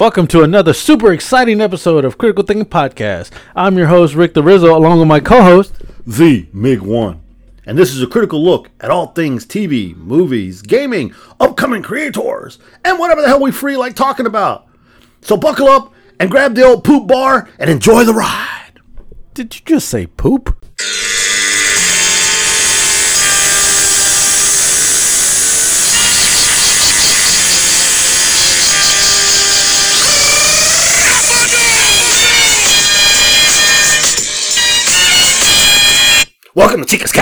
Welcome to another super exciting episode of Critical Thinking Podcast. I'm your host, Rick the Rizzo, along with my co host, The MiG 1. And this is a critical look at all things TV, movies, gaming, upcoming creators, and whatever the hell we free like talking about. So buckle up and grab the old poop bar and enjoy the ride. Did you just say poop?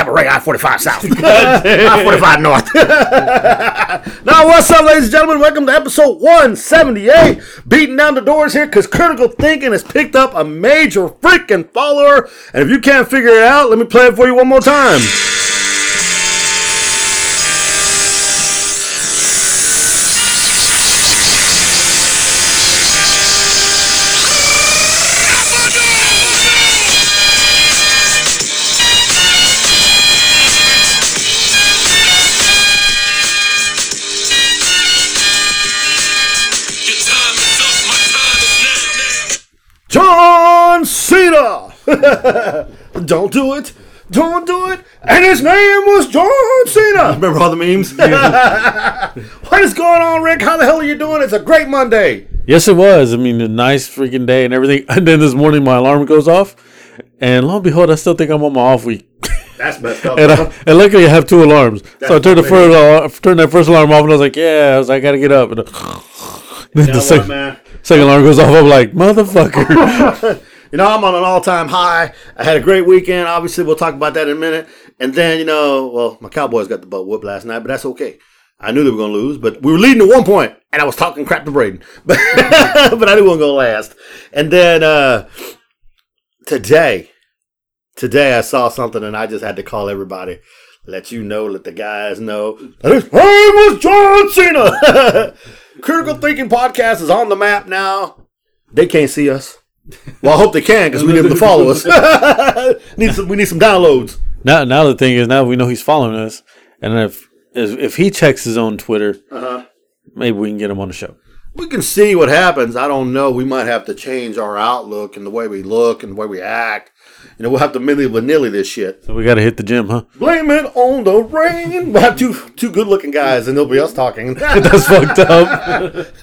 Cabaret, I 45 South, I 45 North. now, what's up, ladies and gentlemen? Welcome to episode 178. Beating down the doors here because critical thinking has picked up a major freaking follower. And if you can't figure it out, let me play it for you one more time. Don't do it. Don't do it. And his name was John Cena. Remember all the memes? what is going on, Rick? How the hell are you doing? It's a great Monday. Yes, it was. I mean, a nice freaking day and everything. And then this morning, my alarm goes off. And lo and behold, I still think I'm on my off week. That's messed up. And, I, and luckily, I have two alarms. so I turned the first alarm, turned that first alarm off, and I was like, "Yeah." I was like, "I gotta get up." And then you the know sec- what, man? second alarm goes off. I'm like, "Motherfucker!" You know, I'm on an all-time high. I had a great weekend. Obviously, we'll talk about that in a minute. And then, you know, well, my Cowboys got the butt whooped last night, but that's okay. I knew they were going to lose, but we were leading at one point, and I was talking crap to Braden. But, but I knew we were going to last. And then uh, today, today I saw something, and I just had to call everybody, let you know, let the guys know his name was John Cena. Critical Thinking Podcast is on the map now. They can't see us. Well, I hope they can because we need them to follow us. need some, we need some downloads. now, now the thing is, now we know he's following us, and if if, if he checks his own Twitter, Uh-huh. maybe we can get him on the show. We can see what happens. I don't know. We might have to change our outlook and the way we look and the way we act. You know, we'll have to milli vanilli this shit. So we got to hit the gym, huh? Blame it on the rain. We'll have two two good looking guys and nobody else talking. That's fucked up.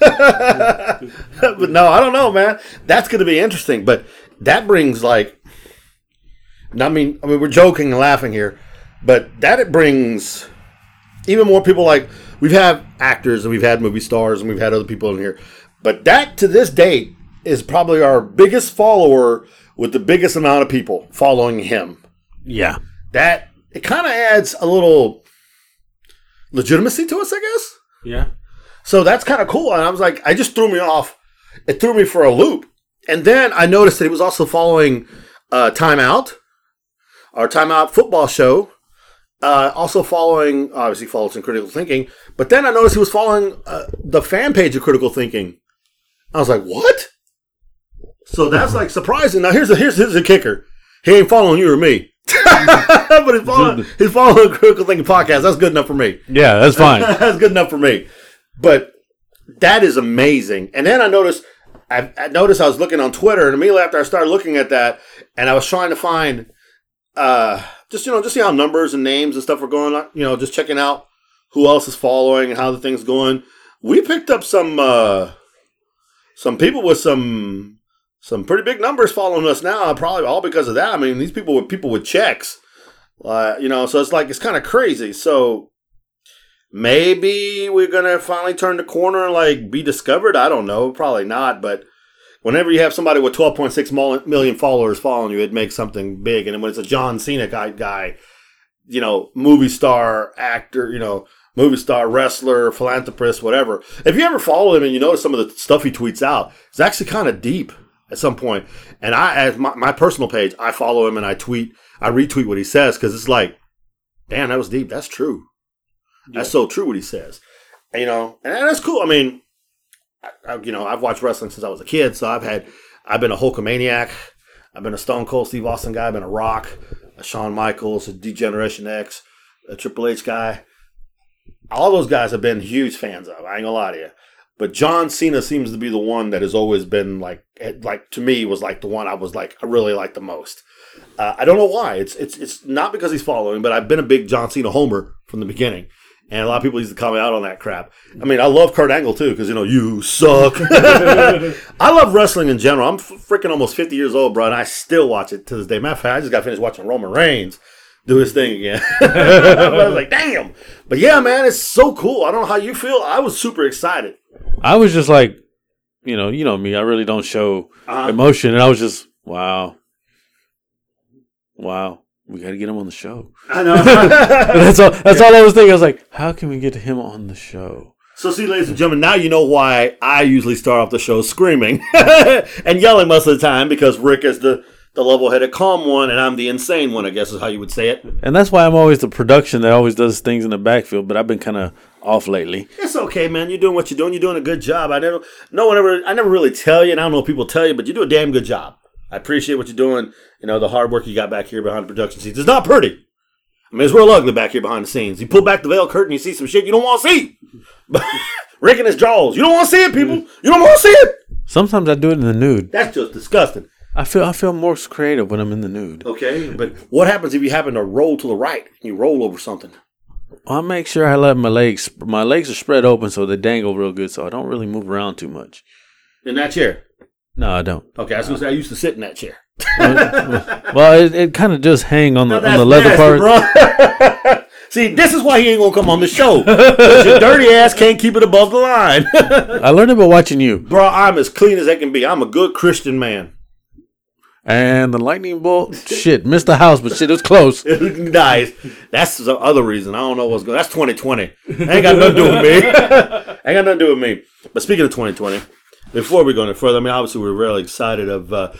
but no, I don't know, man. That's going to be interesting. But that brings like, I mean, I mean, we're joking and laughing here, but that it brings even more people. Like we've had actors and we've had movie stars and we've had other people in here, but that to this date is probably our biggest follower with the biggest amount of people following him. yeah. That it kind of adds a little legitimacy to us, I guess. Yeah. So that's kind of cool. And I was like, I just threw me off. It threw me for a loop. And then I noticed that he was also following uh, Time Out, our Time Out football show. Uh, also following, obviously, follows in Critical Thinking. But then I noticed he was following uh, the fan page of Critical Thinking. I was like, what? So that's like surprising. Now here's a here's here's the kicker. He ain't following you or me, but he's following he's following Critical Thinking podcast. That's good enough for me. Yeah, that's fine. That's good enough for me. But that is amazing. And then I noticed, I, I noticed I was looking on Twitter, and immediately after I started looking at that, and I was trying to find, uh, just you know, just see how numbers and names and stuff were going on. You know, just checking out who else is following and how the thing's going. We picked up some, uh, some people with some. Some pretty big numbers following us now, probably all because of that. I mean, these people were people with checks, uh, you know. So it's like it's kind of crazy. So maybe we're gonna finally turn the corner and like be discovered. I don't know, probably not. But whenever you have somebody with 12.6 million followers following you, it makes something big. And when it's a John Cena guy, guy, you know, movie star, actor, you know, movie star, wrestler, philanthropist, whatever. If you ever follow him and you notice some of the stuff he tweets out, it's actually kind of deep at some point. And I, as my, my personal page, I follow him and I tweet, I retweet what he says because it's like, damn, that was deep. That's true. That's so true what he says. And, you know, and that's cool. I mean, I, I, you know, I've watched wrestling since I was a kid, so I've had, I've been a Hulkamaniac, I've been a Stone Cold Steve Austin guy, I've been a Rock, a Shawn Michaels, a D-Generation X, a Triple H guy. All those guys have been huge fans of. I ain't gonna lie to you. But John Cena seems to be the one that has always been like, like to me was like the one I was like I really like the most. Uh, I don't know why. It's it's it's not because he's following, but I've been a big John Cena homer from the beginning. And a lot of people used to call me out on that crap. I mean, I love Kurt Angle too because you know you suck. I love wrestling in general. I'm freaking almost 50 years old, bro, and I still watch it to this day. Matter of fact, I just got finished watching Roman Reigns do his thing again. I was like, damn. But yeah, man, it's so cool. I don't know how you feel. I was super excited. I was just like, you know, you know me. I really don't show Uh-huh. emotion, and I was just, wow, wow, we got to get him on the show. I know. that's all. That's all I was thinking. I was like, how can we get him on the show? so, see, ladies and gentlemen, now you know why I usually start off the show screaming and yelling most of the time because Rick is the, the level headed, calm one, and I'm the insane one, I guess is how you would say it. And that's why I'm always the production that always does things in the backfield. But I've been kind of off lately. It's okay, man. You're doing what you're doing. You're doing a good job. I never, no one ever, I never really tell you, and I don't know if people tell you, but you do a damn good job. I appreciate what you're doing. You know, the hard work you got back here behind the production scenes. It's not pretty. I mean, it's real ugly back here behind the scenes. You pull back the veil curtain, you see some shit you don't want to see. Rick and his jaws. You don't want to see it, people. You don't want to see it. Sometimes I do it in the nude. That's just disgusting. I feel I feel more creative when I'm in the nude. Okay, but what happens if you happen to roll to the right and you roll over something? I make sure I let my legs. My legs are spread open so they dangle real good, so I don't really move around too much. In that chair. No, I don't. Okay, I was to say, I used to sit in that chair. Well, it, it kind of just hang on the on the leather part. bro. See, this is why he ain't gonna come on the show. your dirty ass can't keep it above the line. I learned it by watching you. bro, I'm as clean as I can be. I'm a good Christian man. And the lightning bolt, shit, missed the house, but shit, it was close. nice. That's the other reason. I don't know what's going. That's 2020. Ain't got nothing to do with me. ain't got nothing to do with me. But speaking of 2020, before we go any further, I mean, obviously we're really excited of uh,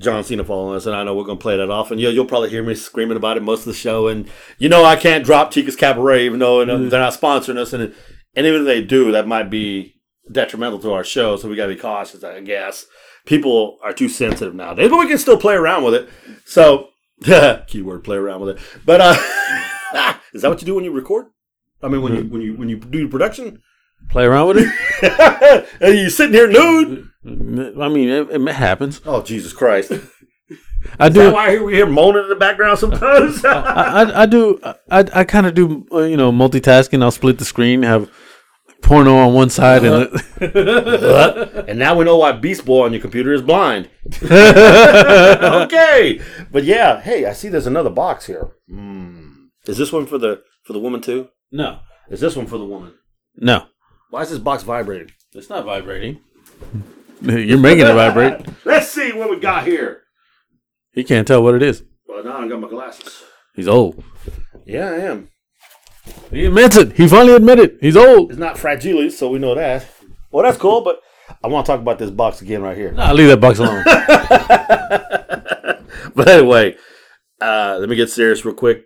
John Cena following us, and I know we're gonna play that off. And yeah, you'll probably hear me screaming about it most of the show. And you know, I can't drop Chica's Cabaret, even though you know, they're not sponsoring us, and and even if they do, that might be detrimental to our show. So we gotta be cautious, I guess. People are too sensitive nowadays, but we can still play around with it. So, keyword play around with it. But uh, is that what you do when you record? I mean, when you when you when you do your production, Play around with it. and you sitting here nude. I mean, it, it happens. Oh Jesus Christ! Is I that do. why I hear we hear moaning in the background sometimes? I, I, I do. I, I kind of do. Uh, you know, multitasking. I'll split the screen, have porno on one side, and and now we know why Beast Boy on your computer is blind. okay, but yeah, hey, I see there's another box here. Hmm. Is this one for the for the woman too? no, Is this one for the woman? no, Why is this box vibrating? it's not vibrating. You're making it vibrate. Let's see what we got here. He can't tell what it is. Well, now I got my glasses. He's old. Yeah, I am. He admits it. He finally admitted he's old. It's not fragilis, so we know that. Well, that's cool, but I want to talk about this box again right here. Nah, leave that box alone. But anyway, uh, let me get serious real quick.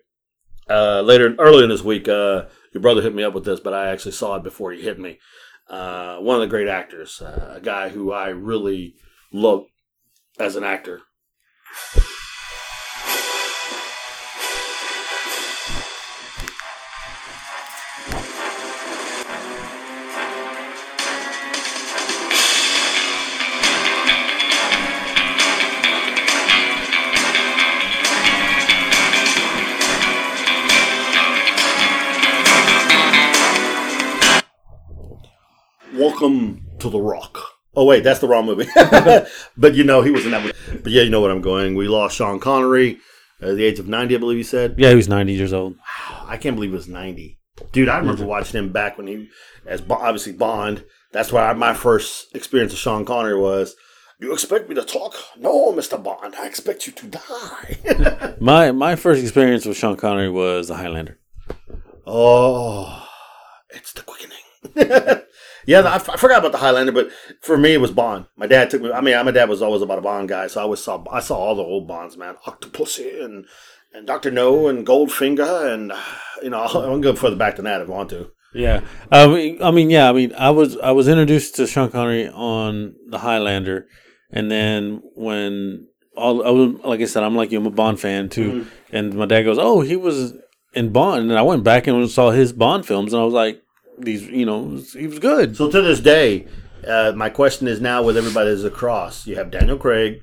Uh, later, earlier in this week, uh, your brother hit me up with this, but I actually saw it before he hit me. Uh, one of the great actors, uh, a guy who I really love as an actor. Welcome to the Rock. Oh wait, that's the wrong movie. but you know he was in that movie. But yeah, you know what I'm going. We lost Sean Connery at the age of 90, I believe you said. yeah, he was 90 years old. Wow, I can't believe he was 90. Dude, I remember mm-hmm. watching him back when he, as obviously Bond. That's where I, my first experience of Sean Connery was. You expect me to talk? No, Mr. Bond. I expect you to die. My my first experience with Sean Connery was The Highlander. oh, it's the quickening. yeah, I, f- I forgot about the Highlander, but for me it was Bond. My dad took me. I mean, my dad was always about a Bond guy, so I always saw. I saw all the old Bonds, man. Octopussy and and Doctor No and Goldfinger, and you know, I'll, I'll go further back than that if I want to. Yeah, uh, I mean, I mean, yeah, I mean, I was I was introduced to Sean Connery on The Highlander, and then when all I was like I said, I'm like you, I'm a Bond fan too, mm-hmm. and my dad goes, "Oh, he was in Bond," and I went back and saw his Bond films, and I was like, these. You know, he was good. So to this day, uh, my question is now with everybody that's across. You have Daniel Craig,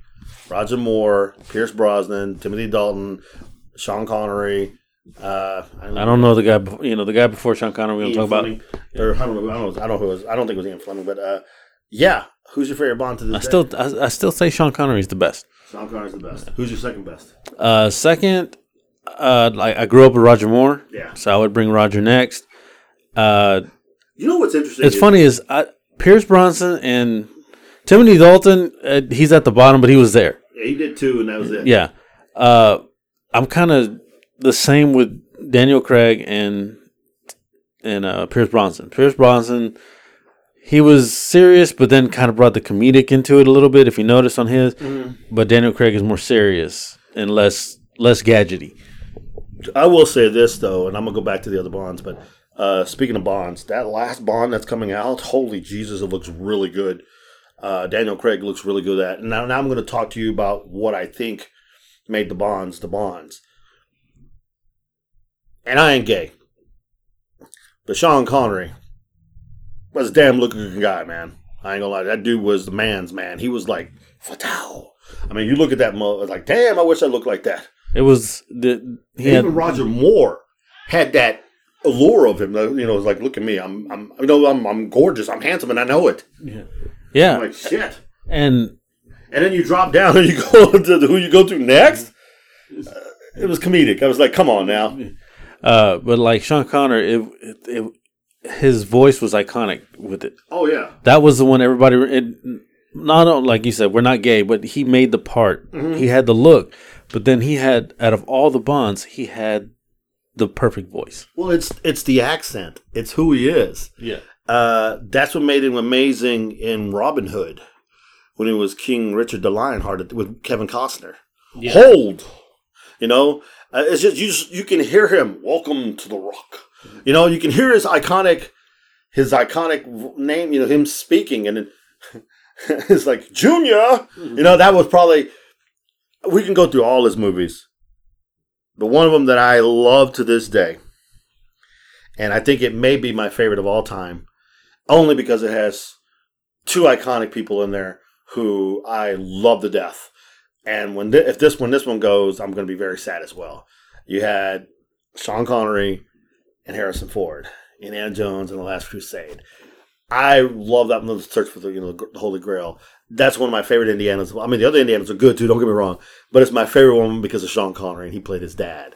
Roger Moore, Pierce Brosnan, Timothy Dalton, Sean Connery. Uh, I I don't know the guy. bef- You know, the guy before Sean Connery. We don't Ian talk about. Fleming, or I don't know. I don't know. I don't know who it was. I don't think it was Ian Fleming, but uh, yeah. Who's your favorite Bond to this I day? still, I, I still say Sean Connery is the best. Sean Connery's the best. Who's your second best? Uh, second, uh, like I grew up with Roger Moore, Yeah. so I would bring Roger next. Uh, You know what's interesting? it's is- funny is I, Pierce Bronson and Timothy Dalton. Uh, he's at the bottom, but he was there. Yeah, he did too, and that was it. Yeah. Uh, I'm kind of the same with Daniel Craig and and uh, Pierce Bronson. Pierce Bronson, he was serious, but then kind of brought the comedic into it a little bit. If you notice on his, but Daniel Craig is more serious and less less gadgety. I will say this though, and I'm gonna go back to the other bonds. But uh, speaking of bonds, that last bond that's coming out, holy Jesus, it looks really good. Uh, Daniel Craig looks really good at. Now, now I'm going to talk to you about what I think made the bonds the bonds. And I ain't gay, but Sean Connery was a damn looking guy, man. I ain't gonna lie, that dude was the man's man. He was like fatal. I mean, you look at that, mo- like, damn, I wish I looked like that. It was the he Even had Roger Moore had that allure of him. You know, it's like, look at me, I'm, I'm, you know, I'm, I'm gorgeous, I'm handsome, and I know it. yeah, I'm like shit. and And then you drop down and you go to who you go to next. Uh, it was comedic. I was like, come on now. uh, but like Sean Connery, it, it, it his voice was iconic with it. Oh yeah, That was the one everybody. It, not like you said, we're not gay, but he made the part. He had the look, but then he had out of all the Bonds, he had the perfect voice. Well, it's it's the accent. It's who he is. Yeah, Uh, that's what made him amazing in Robin Hood when he was King Richard the Lionhearted with Kevin Costner. Hold, you know, uh, it's just you. Just, you can hear him. Welcome to the Rock. You know, you can hear his iconic, his iconic name. You know, him speaking, and then it's like Junior. You know, that was probably. We can go through all his movies, but one of them that I love to this day, and I think it may be my favorite of all time, only because it has two iconic people in there who I love to death. And when thi- if this when this one goes, I'm going to be very sad as well. You had Sean Connery and Harrison Ford, in Indiana Jones and the Last Crusade. I love that movie, Search for the you know the Holy Grail. That's one of my favorite Indianas. I mean, the other Indianas are good too. Don't get me wrong, but it's my favorite one because of Sean Connery and he played his dad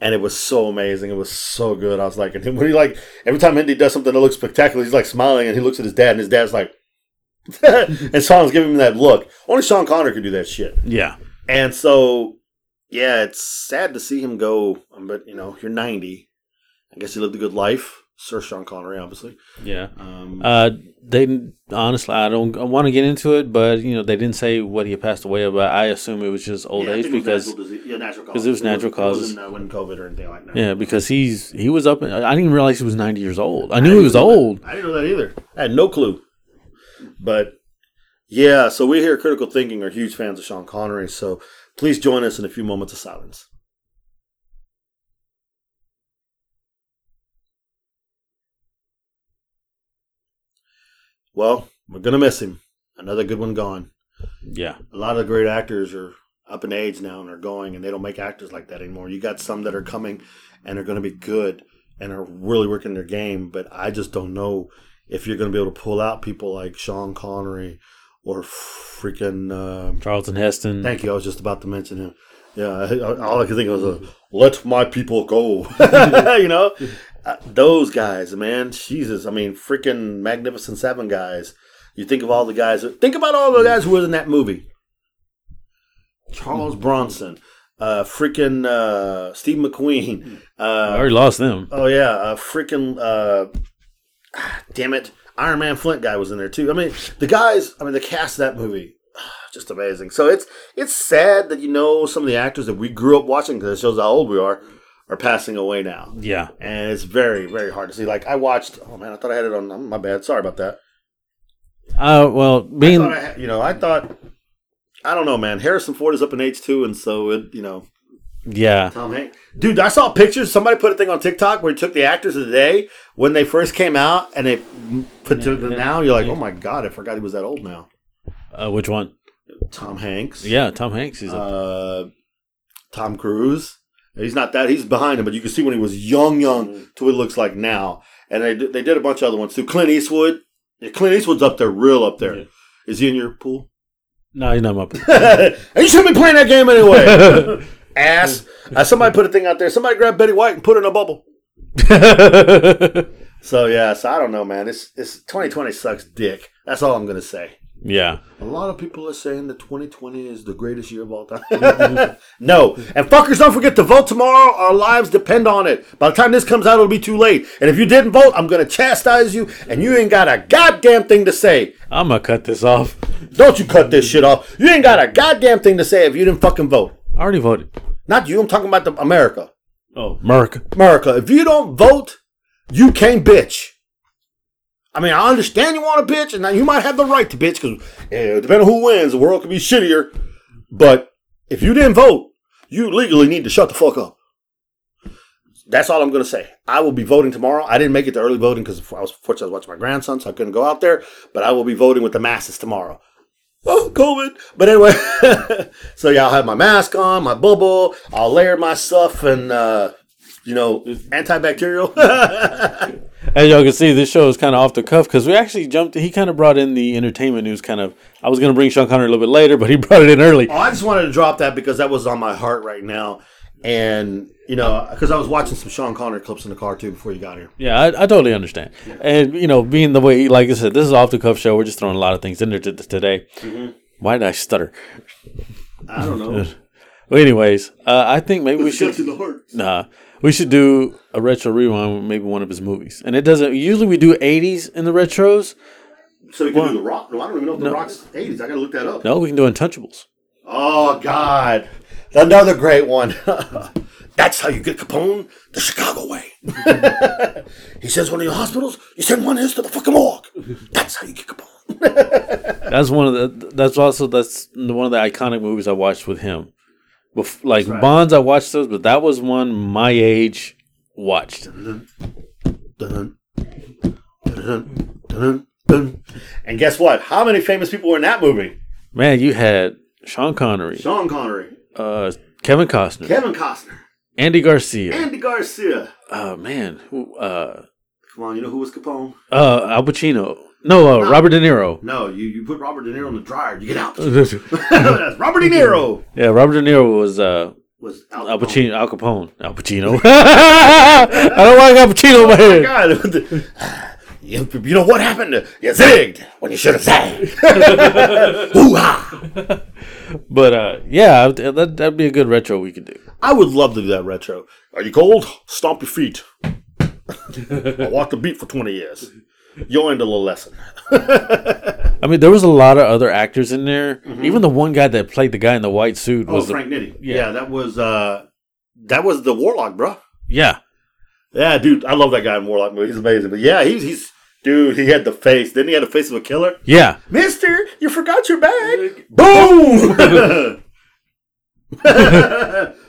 and it was so amazing. It was so good. I was like, and when he like every time Indy does something that looks spectacular, he's like smiling, and he looks at his dad, and his dad's like, and Sean's giving him that look. Only Sean Connery could do that shit. yeah, And so, yeah, it's sad to see him go. But you know, you're 90. I guess he lived a good life, Sir Sean Connery, obviously. yeah. Um, Uh, they honestly, I don't want to get into it, but you know, they didn't say what he passed away of. But I assume it was just old yeah, age was because yeah, it was natural It causes. wasn't, uh, wasn't COVID or anything like that. yeah, because he's he was up. I didn't even realize he was ninety years old. I knew didn't he was know that. old. I didn't know that either. I had no clue. But yeah, so we here at Critical Thinking are huge fans of Sean Connery. So please join us in a few moments of silence. Well, we're gonna miss him. Another good one gone. Yeah, A lot of the great actors are up in age now and are going, and they don't make actors like that anymore. You got some that are coming and are going to be good and are really working their game, but I just don't know if you're going to be able to pull out people like Sean Connery or freaking. Um, Charlton Heston. thank you. I was just about to mention him. Yeah, all I could think of was a, "Let my people go." you know, uh, those guys, man. Jesus, I mean, freaking Magnificent Seven guys. You think of all the guys. Think about all the guys who were in that movie. Charles Bronson, uh, freaking uh, Steve McQueen. I Uh, already lost them. oh yeah, uh, freaking. Uh, ah, damn it, Our Man Flint guy was in there too. I mean, the guys. I mean, the cast of that movie, just amazing. So it's it's sad that you know some of the actors that we grew up watching because it shows how old we are are passing away now, Yeah, and it's very very hard to see. Like I watched. Oh man, I thought I had it on. My bad. Sorry about that. uh, well, being I had, you know, I thought, I don't know, man. Harrison Ford is up in age too, and so it, you know, Yeah. Tom Hanks. Dude, I saw pictures. Somebody put a thing on TikTok where he took the actors of the day when they first came out, and they put to the now. You're like, oh my god, I forgot he was that old now. Uh, which one? Tom Hanks. Yeah, Tom Hanks. He's a, Uh, Tom Cruise. He's not that. He's behind him, but you can see when he was young, young to what it looks like now. And they did- they did a bunch of other ones too. Clint Eastwood. Yeah, Clint Eastwood's up there, real up there. Is Yeah. he in your pool? no, he's not my. and you shouldn't be playing that game anyway. Ass. Uh, somebody put a thing out there. Somebody grab Betty White and put her in a bubble. So yeah, so I don't know, man. It's it's 2020 sucks dick. That's all I'm gonna say. Yeah. A lot of people are saying that 2020 is the greatest year of all time. no, and fuckers, don't forget to vote tomorrow. Our lives depend on it. By the time this comes out, it'll be too late. And if you didn't vote, I'm gonna chastise you, and you ain't got a goddamn thing to say. I'm gonna cut this off. Don't you cut this shit off. You ain't got a goddamn thing to say if you didn't fucking vote. I already voted. Not you. I'm talking about the America. Oh, America. America, if you don't vote, you can't bitch. I mean, I understand you want to bitch, and you might have the right to bitch because depending on who wins, the world could be shittier. But if you didn't vote, you legally need to shut the fuck up. That's all I'm going to say. I will be voting tomorrow. I didn't make it to early voting because I was fortunate I was watching my grandson, so I couldn't go out there. But I will be voting with the masses tomorrow. Oh, COVID. But anyway, so yeah, I'll have my mask on, my bubble. I'll layer my stuff and, uh, you know, antibacterial. As y'all can see, this show is kind of off the cuff because we actually jumped. He kind of brought in the entertainment news. Kind of. I was gonna bring Sean Connery a little bit later, but he brought it in early. Oh, I just wanted to drop that because that was on my heart right now. And, you know, because I was watching some Sean Connery clips in the car too before you got here. Yeah, I, I totally understand. And you know, being the way, like I said, this is off the cuff show. We're just throwing a lot of things in there t- today. Why did I stutter? I don't know. Well, anyways, uh, I think maybe we should. the heart. Nah, we should do a retro rewind with maybe one of his movies. And it doesn't. Usually we do '80s in the retros. So we can do The Rock? No, I don't even know if The Rock's 80s. I got to look that up. No, we can do Untouchables. Oh, God. Another great one. That's how you get Capone the Chicago way. he says one of your hospitals, you send one of his to the fucking morgue. That's how you get Capone. That's one of the. That's also that's one of the iconic movies I watched with him. Bef- like right. Bonds, I watched those, but that was one my age watched. Dun, dun, dun. And guess what? How many famous people were in that movie? Man, you had Sean Connery, Sean Connery, uh, Kevin Costner, Kevin Costner, Andy Garcia. Andy Garcia. Oh man, who? Uh, Come on, you know who was Capone? uh, Al Pacino. No, uh, Robert De Niro. No, you, you put Robert De Niro in the dryer, you get out. That's Robert De Niro. Yeah, Robert De Niro was uh, Was Al Al Capone. Pacino. Al Capone. Al Pacino. I don't like Al Pacino in my Oh head. God. You, you know what happened? You zigged when you should have zagged. Hoo-ha. But uh, yeah, that that'd be a good retro we could do. I would love to do that retro. Are you cold? Stomp your feet. I walked the beat for 20 years. You'll end a little lesson. I mean, there was a lot of other actors in there. Even the one guy that played the guy in the white suit Oh, was the, Frank Nitti. yeah. Yeah. that was uh, that was the Warlock, bro. yeah. Yeah, dude, I love that guy in Warlock movie. He's amazing. But yeah, he's he's dude. He had the face. Didn't he had the face of a killer? Yeah, Mister, you forgot your bag. Boom!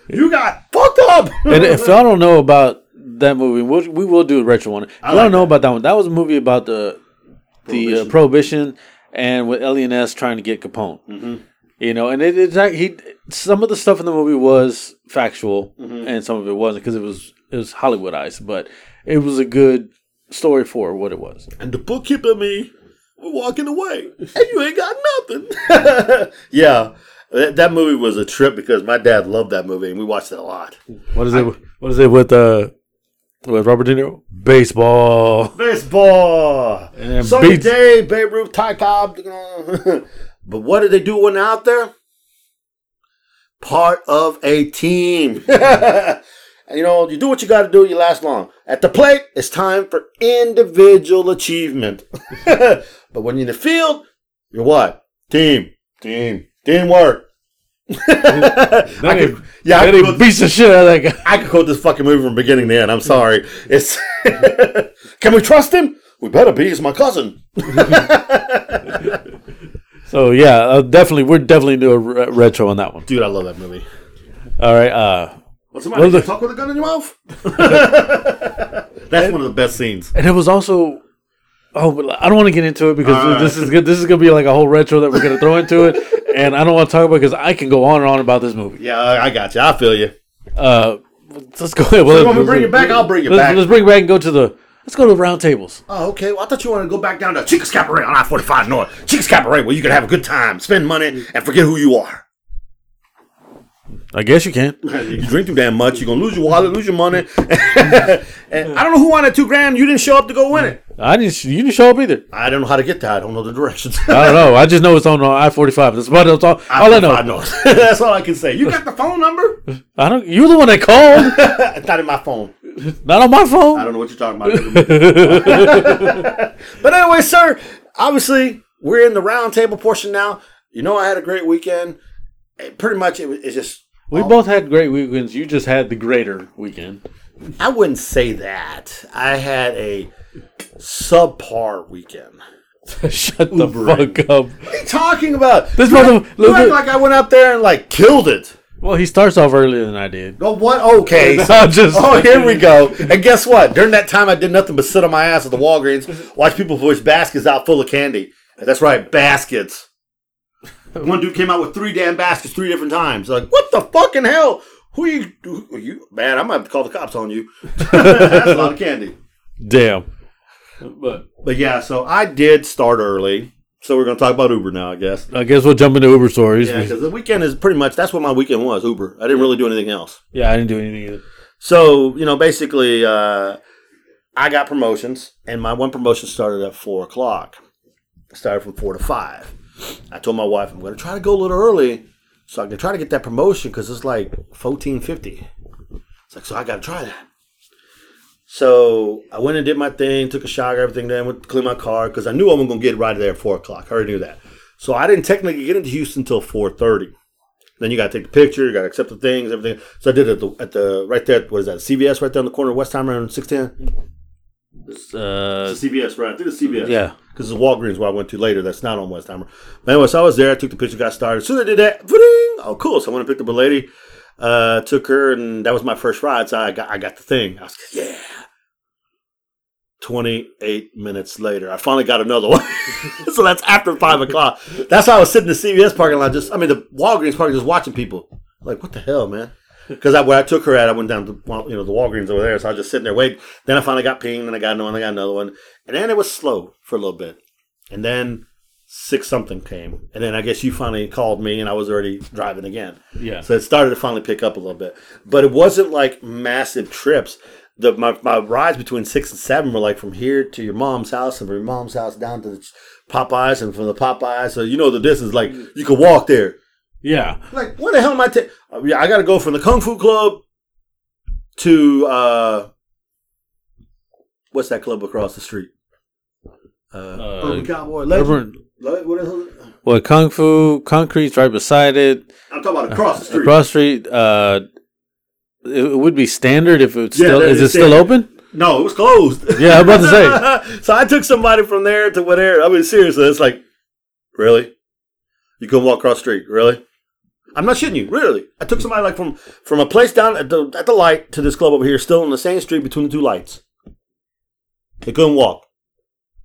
you got fucked up. and if y'all don't know about that movie, we'll, we will do a retro one. I, y'all like don't know about that one, that was a movie about the the uh, prohibition and with Eliot Ness trying to get Capone. Mm-hmm. You know, and it, it's like he some of the stuff in the movie was factual, Mm-hmm. and some of it wasn't because it was it was Hollywoodized, but it was a good story for what it was. and the bookkeeper and me were walking away, and you ain't got nothing. yeah, that, that movie was a trip because my dad loved that movie, and we watched it a lot. What is it? What is it with uh with Robert De Niro? Baseball. Baseball. And then Sunny beats- day, Babe Ruth, Ty Cobb. but what did they do when they're out there? Part of a team. And, you know, you do what you got to do. You last long. At the plate, it's time for individual achievement. but when you're in the field, you're what? Team, team, teamwork. I could, yeah, I And could, beats the shit out of that guy. I could quote this fucking movie from beginning to end. I'm sorry. It's can we trust him? We better be. He's my cousin. So yeah, uh, definitely, we're definitely do a re- retro on that one. Dude, I love that movie. All right, uh, What's the matter? Well, You the- talk with a gun in your mouth? That's one of the best scenes. and it was also. Oh, but I don't want to get into it because right. this is good. This is gonna be like a whole retro that we're gonna throw into it, and I don't want to talk about because I can go on and on about this movie. Yeah, I got you. I feel you. Uh, let's go ahead. Well, you want me to bring it back? I'll bring it let's, back. Let's bring it back and go to the. Let's go to the round tables. Oh, okay. Well, I thought you wanted to go back down to Chica's Cabaret on I 45 North. Chica's Cabaret, where you can have a good time, spend money, and forget who you are. I guess you can. You drink too damn much, you're going to lose your wallet, lose your money. and I don't know who won that two grand. You didn't show up to go win it. I didn't. You didn't show up either. I don't know how to get that. I don't know the directions. I don't know. I just know it's on uh, I forty five. That's about that's all. All I know. I know. That's all I can say. You got the phone number? I don't. You're the one that called. it's not in my phone. Not on my phone. I don't know what you're talking about. but anyway, sir, obviously we're in the round table portion now. You know, I had a great weekend. And pretty much, it was, it's just. We both had great weekends. You just had the greater weekend. I wouldn't say that. I had a subpar weekend. Shut the Ubering. fuck up. What are you talking about? This you mother- act, you act like I went out there and like killed it. Well, he starts off earlier than I did. Oh, what? Okay. so- just. Oh, here we go. And guess what? During that time, I did nothing but sit on my ass at the Walgreens, watch people push baskets out full of candy. That's right, baskets. One dude came out with three damn baskets three different times. Like, what the fucking hell? Who you? Who are you? Man, I might have to call the cops on you. That's a lot of candy. Damn. But But yeah, so I did start early. So we're going to talk about Uber now, I guess. I guess we'll jump into Uber stories. Yeah, Yeah, because the weekend is pretty much that's what my weekend was. Uber. I didn't really do anything else. Yeah, I didn't do anything either. So, you know, basically, uh, I got promotions, and my one promotion started at four o'clock. It started from four to five. I told my wife I'm going to try to go a little early so I can try to get that promotion because it's like fourteen fifty. It's like so I got to try that. So I went and did my thing, took a shower, everything. Then went to clean my car because I knew I wasn't going to get right there at four o'clock. I already knew that. So I didn't technically get into Houston until four thirty. Then you got to take the picture, you got to accept the things, everything. So I did it at the, at the right there. What is that? CVS right there on the corner of Westheimer and six ten. Uh, CVS, right? I think it's CVS. yeah. Because it's Walgreens where I went to later. That's not on Westheimer. But anyway, so I was there. I took the picture, got started. As soon as I did that, va-ding! oh cool. So I went and picked up a lady, uh, took her, and that was my first ride. So I got I got the thing. I was yeah. Twenty eight minutes later, I finally got another one. so that's after five o'clock. That's how I was sitting in the CVS parking lot, just I mean the Walgreens parking, just watching people. Like what the hell, man? Because I, where I took her at, I went down to you know the Walgreens over there, so I was just sitting there waiting. Then I finally got pinged, and I got another one, I got another one, and then it was slow for a little bit, and then six something came, and then I guess you finally called me, and I was already driving again. Yeah. So it started to finally pick up a little bit, but it wasn't like massive trips. The my, my rides between six and seven were like from here to your mom's house, and from your mom's house down to the Popeyes, and from the Popeyes, so you know the distance. Like you could walk there. Yeah. Like, what the hell am I taking? yeah, I got to go from the Kung Fu Club to uh, what's that club across the street? Uh, Urban Cowboy. Legend. Urban, Le- what is it? well, Kung Fu, Concrete's right beside it. I'm talking about across the street. Across the street, uh, it, it would be standard if it's Yeah, still. that Is is it still open? no, it was closed. Yeah, I'm about to say. so I took somebody from there to whatever. I mean, seriously, it's like, really? You can walk across the street, really? I'm not shitting you, really. I took somebody like from from a place down at the at the light to this club over here, still on the same street between the two lights. They couldn't walk.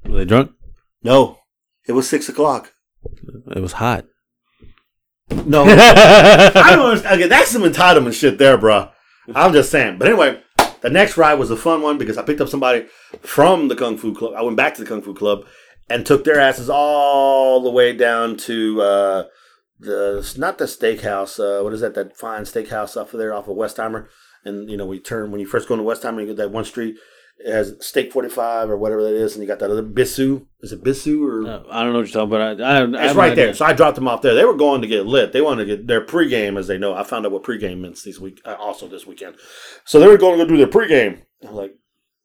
Were they drunk? No, it was six o'clock. It was hot. No, I don't understand. Okay, that's some entitlement shit there, bro. I'm just saying. But anyway, the next ride was a fun one because I picked up somebody from the Kung Fu Club. I went back to the Kung Fu Club and took their asses all the way down to uh, the not the steakhouse. Uh, what is that? That fine steakhouse off of there, off of Westheimer. And you know, we turn when you first go into Westheimer, you get that one street. It has Steak Forty Five or whatever that is, and you got that other bisu Is it bisu or? Uh, I don't know what you're talking about. I, I, I It's right idea. there. So I dropped them off there. They were going to get lit. They wanted to get their pregame, as they know. I found out what pregame means this week, uh, also this weekend. So they were going to go do their pregame. I'm like,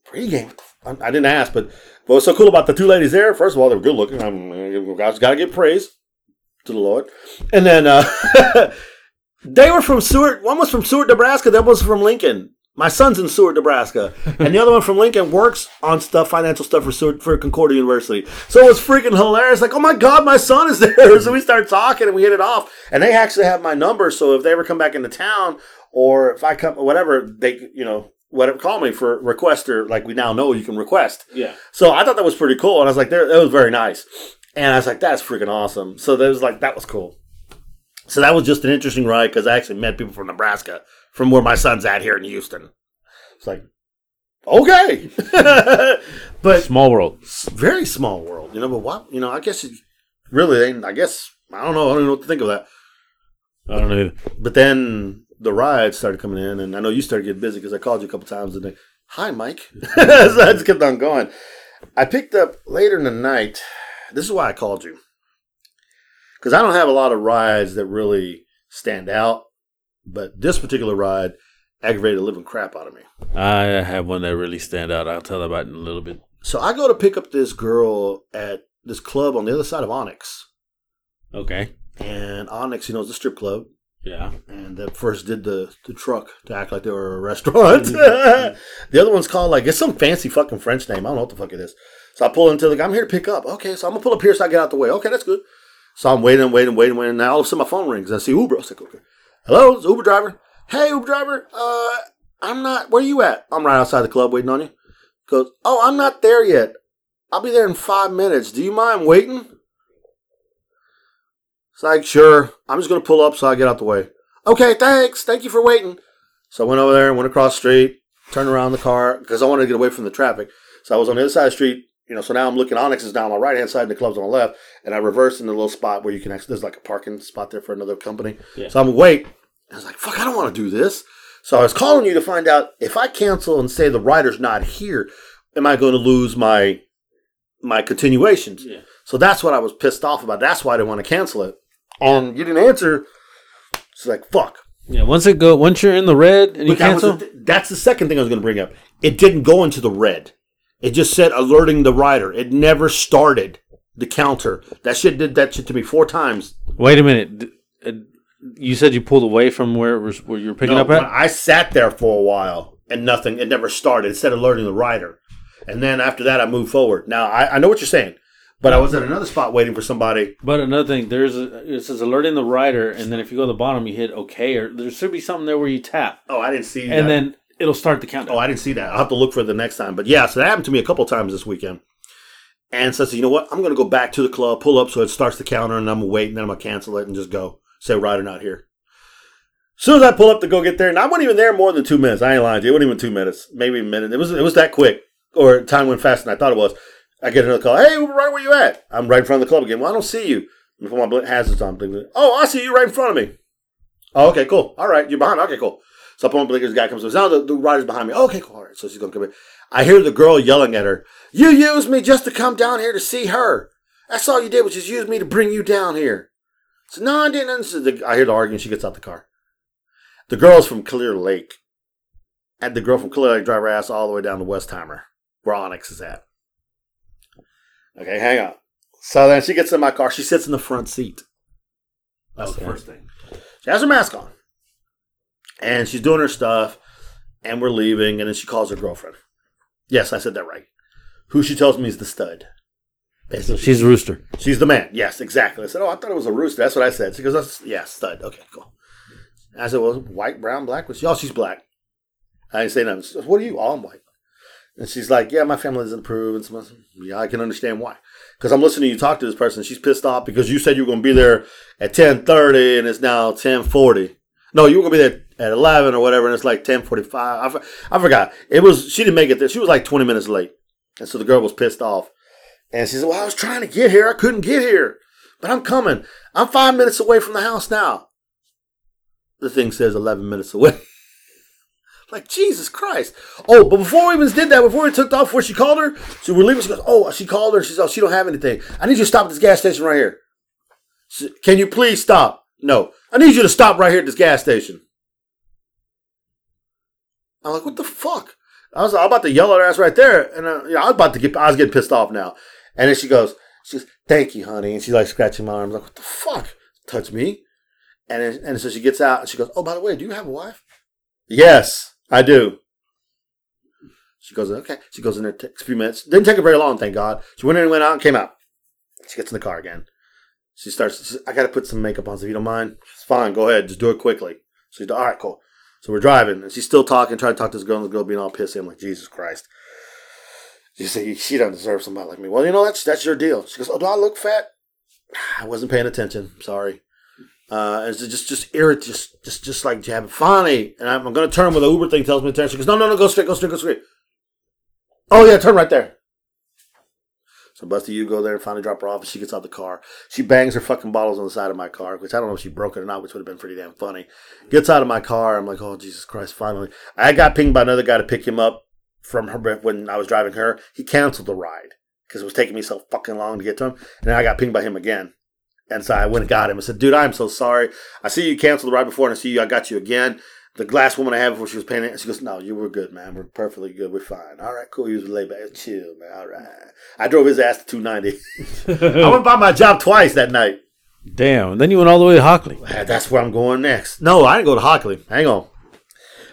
pregame? I, I didn't ask, but what was so cool about the two ladies there? First of all, they were good looking. I'm guys got to give praise to the Lord. And then uh, they were from Seward. One was from Seward, Nebraska. That was from Lincoln. My son's in Seward, Nebraska, and the other one from Lincoln works on stuff, financial stuff for Seward, for Concordia University. So it was freaking hilarious. Like, oh my god, my son is there. So we start talking and we hit it off. And they actually have my number, so if they ever come back into town or if I come, whatever, they you know whatever call me for request or like we now know you can request. Yeah. So I thought that was pretty cool, and I was like, there, that was very nice. And I was like, that's freaking awesome. So that was like, that was cool. So that was just an interesting ride because I actually met people from Nebraska, from where my son's at here in Houston. It's like, okay, but Small world. very small world, you know. But what, you know, I guess it, really, I guess I don't know. I don't even know what to think of that. I don't know. Either. But then the rides started coming in, and I know you started getting busy because I called you a couple times and hi, Mike. so I just kept on going. I picked up later in the night. This is why I called you because I don't have a lot of rides that really stand out, but this particular ride aggravated the living crap out of me. I have one that really stand out. I'll tell about it in a little bit. So I go to pick up this girl at this club on the other side of Onyx, Okay. and Onyx, you know, is a strip club. Yeah. and that first did the, the truck to act like they were a restaurant. Mm-hmm. the other one's called like it's some fancy fucking French name. I don't know what the fuck it is. So I pull into the. I'm here to pick up. Okay, so I'm gonna pull up here so I get out the way. Okay, that's good. So I'm waiting, waiting, waiting, waiting. Now all of a sudden my phone rings. I see Uber. I was like, okay, hello, it's Uber driver. Hey, Uber driver. Uh, I'm not. Where are you at? I'm right outside the club waiting on you. Goes. Oh, I'm not there yet. I'll be there in five minutes. Do you mind waiting? It's like, sure. I'm just to pull up so I get out the way. Okay, thanks. Thank you for waiting. So I went over there, went across the street, turned around the car because I wanted to get away from the traffic. So I was on the other side of the street, you know. So now I'm looking. Onyx is down on my right hand side, and the club's on the left. And I reversed in the little spot where you can actually. There's like a parking spot there for another company. Yeah. So I'm wait. I was like, fuck, I don't want to do this. So I was calling you to find out if I cancel and say the rider's not here, am I going to lose my my continuations? Yeah. So that's what I was pissed off about. That's why I didn't want to cancel it. And you didn't answer. It's like fuck. Yeah. Once it go, once you're in the red and you But that cancel, that's the second thing I was going to bring up. It didn't go into the red. It just said alerting the rider. It never started the counter. That shit did that shit to me four times. wait a minute. Uh, You said you pulled away from where it was, where you were picking No, up at. I sat there for a while and nothing. It never started. It said alerting the rider. And then after that, I moved forward. Now I, I know what you're saying, but I was at another spot waiting for somebody. But another thing, there's a, it says alerting the rider, and then if you go to the bottom, you hit OK, or there should be something there where you tap, Oh, I didn't see. and that. then it'll start the countdown. Oh, I didn't see that. I'll have to look for the next time. But yeah, so that happened to me a couple times this weekend. And so I said, you know what? I'm going to go back to the club, pull up so it starts the counter, and I'm going to wait, and then I'm going to cancel it and just go. Say, rider not here. As soon as I pull up to go get there, and I wasn't even there more than two minutes. I ain't lying to you. It wasn't even two minutes, maybe a minute. It was it was that quick, or time went faster than I thought it was. I get another call. Hey, right where you at? I'm right in front of the club again. Well, I don't see you. Put my hazards on. thinking, Oh, I see you right in front of me. Oh, okay, cool. All right, you're behind. Okay, cool. So I put on blinkers. The guy comes up. Now the, the rider's behind me. Okay, cool. All right. So she's gonna come in. I hear the girl yelling at her. You used me just to come down here to see her. That's all you did was just use me to bring you down here. So no, I didn't. So the, I hear the argument. She gets out the car. The girl's from Clear Lake, and the girl from Clear Lake drive her ass all the way down to Westheimer, where Onyx is at. Okay, hang on. So then she gets in my car. She sits in the front seat. That's the first thing. She has her mask on. And she's doing her stuff. And we're leaving. And then she calls her girlfriend. Yes, I said that right. Who she tells me is the stud. Basically. she's a rooster. She's the man. Yes, exactly. I said, Oh, I thought it was a rooster. That's what I said. She goes, That's, Yeah, stud. Okay, cool. I said, Well, white, brown, black? Was she? Oh, she's black. I didn't say nothing. She goes, What are you? Oh, I'm white. And she's like, Yeah, my family doesn't approve. And yeah, I can understand why. Because I'm listening to you talk to this person. She's pissed off because you said you were going to be there at 10.30 and it's now 10.40. No, you were to be there at 11 or whatever and it's like 10.45. I, I forgot. It was, she didn't make it there. She was like 20 minutes late. And so the girl was pissed off. And she said, Well, I was trying to get here. I couldn't get here. But I'm coming. I'm five minutes away from the house now. The thing says 11 minutes away. like, Jesus Christ. Oh, but before we even did that, before we took off, before she called her, so we're leaving, she goes, Oh, she called her. She says, Oh, she don't have anything. I need you to stop at this gas station right here. She- Can you please stop? No. I need you to stop right here at this gas station. I'm like, what the fuck? I was, I was about to yell at her ass right there, and uh, you know, I was about to get, I was getting pissed off now. And then she goes, she goes, thank you, honey. And she's like scratching my arm. I'm like, what the fuck? Touch me. And and so she gets out and she goes, oh, by the way, do you have a wife? Yes, I do. She goes, okay. She goes in there, takes a few minutes. Didn't take her very long, thank God. She went in and went out and came out. She gets in the car again. She starts, I got to put some makeup on, so if you don't mind. It's fine, go ahead, just do it quickly. So she's all right, cool. So we're driving, and she's still talking, trying to talk to this girl, and the girl being all pissy. I'm like, Jesus Christ. She said, she don't deserve somebody like me. Well, you know, that's that's your deal. She goes, oh, do I look fat? I wasn't paying attention. Sorry. Uh, and it's just just irrit, just just just like jabbing. Finally, and I'm, I'm to turn when the Uber thing tells me to turn. She goes, no, no, no, go straight, go straight, go straight. Oh yeah, turn right there. So Busty, you go there and finally drop her off, and she gets out the car. She bangs her fucking bottles on the side of my car, which I don't know if she broke it or not, which would have been pretty damn funny. Gets out of my car. I'm like, oh Jesus Christ! Finally, I got pinged by another guy to pick him up from her when I was driving her. He canceled the ride because it was taking me so fucking long to get to him, and then I got pinged by him again. And so I went and got him. I said, dude, I'm so sorry. I see you canceled the ride before, and I see you. I got you again. The glass woman I had before she was paying it, she goes, no, you were good, man. We're perfectly good. We're fine. All right, cool. You was laid back. Chill, man. All right. I drove his ass to 290. I went by my job twice that night. Damn. Then you went all the way to Hockley. That's where I'm going next. No, I didn't go to Hockley. Hang on.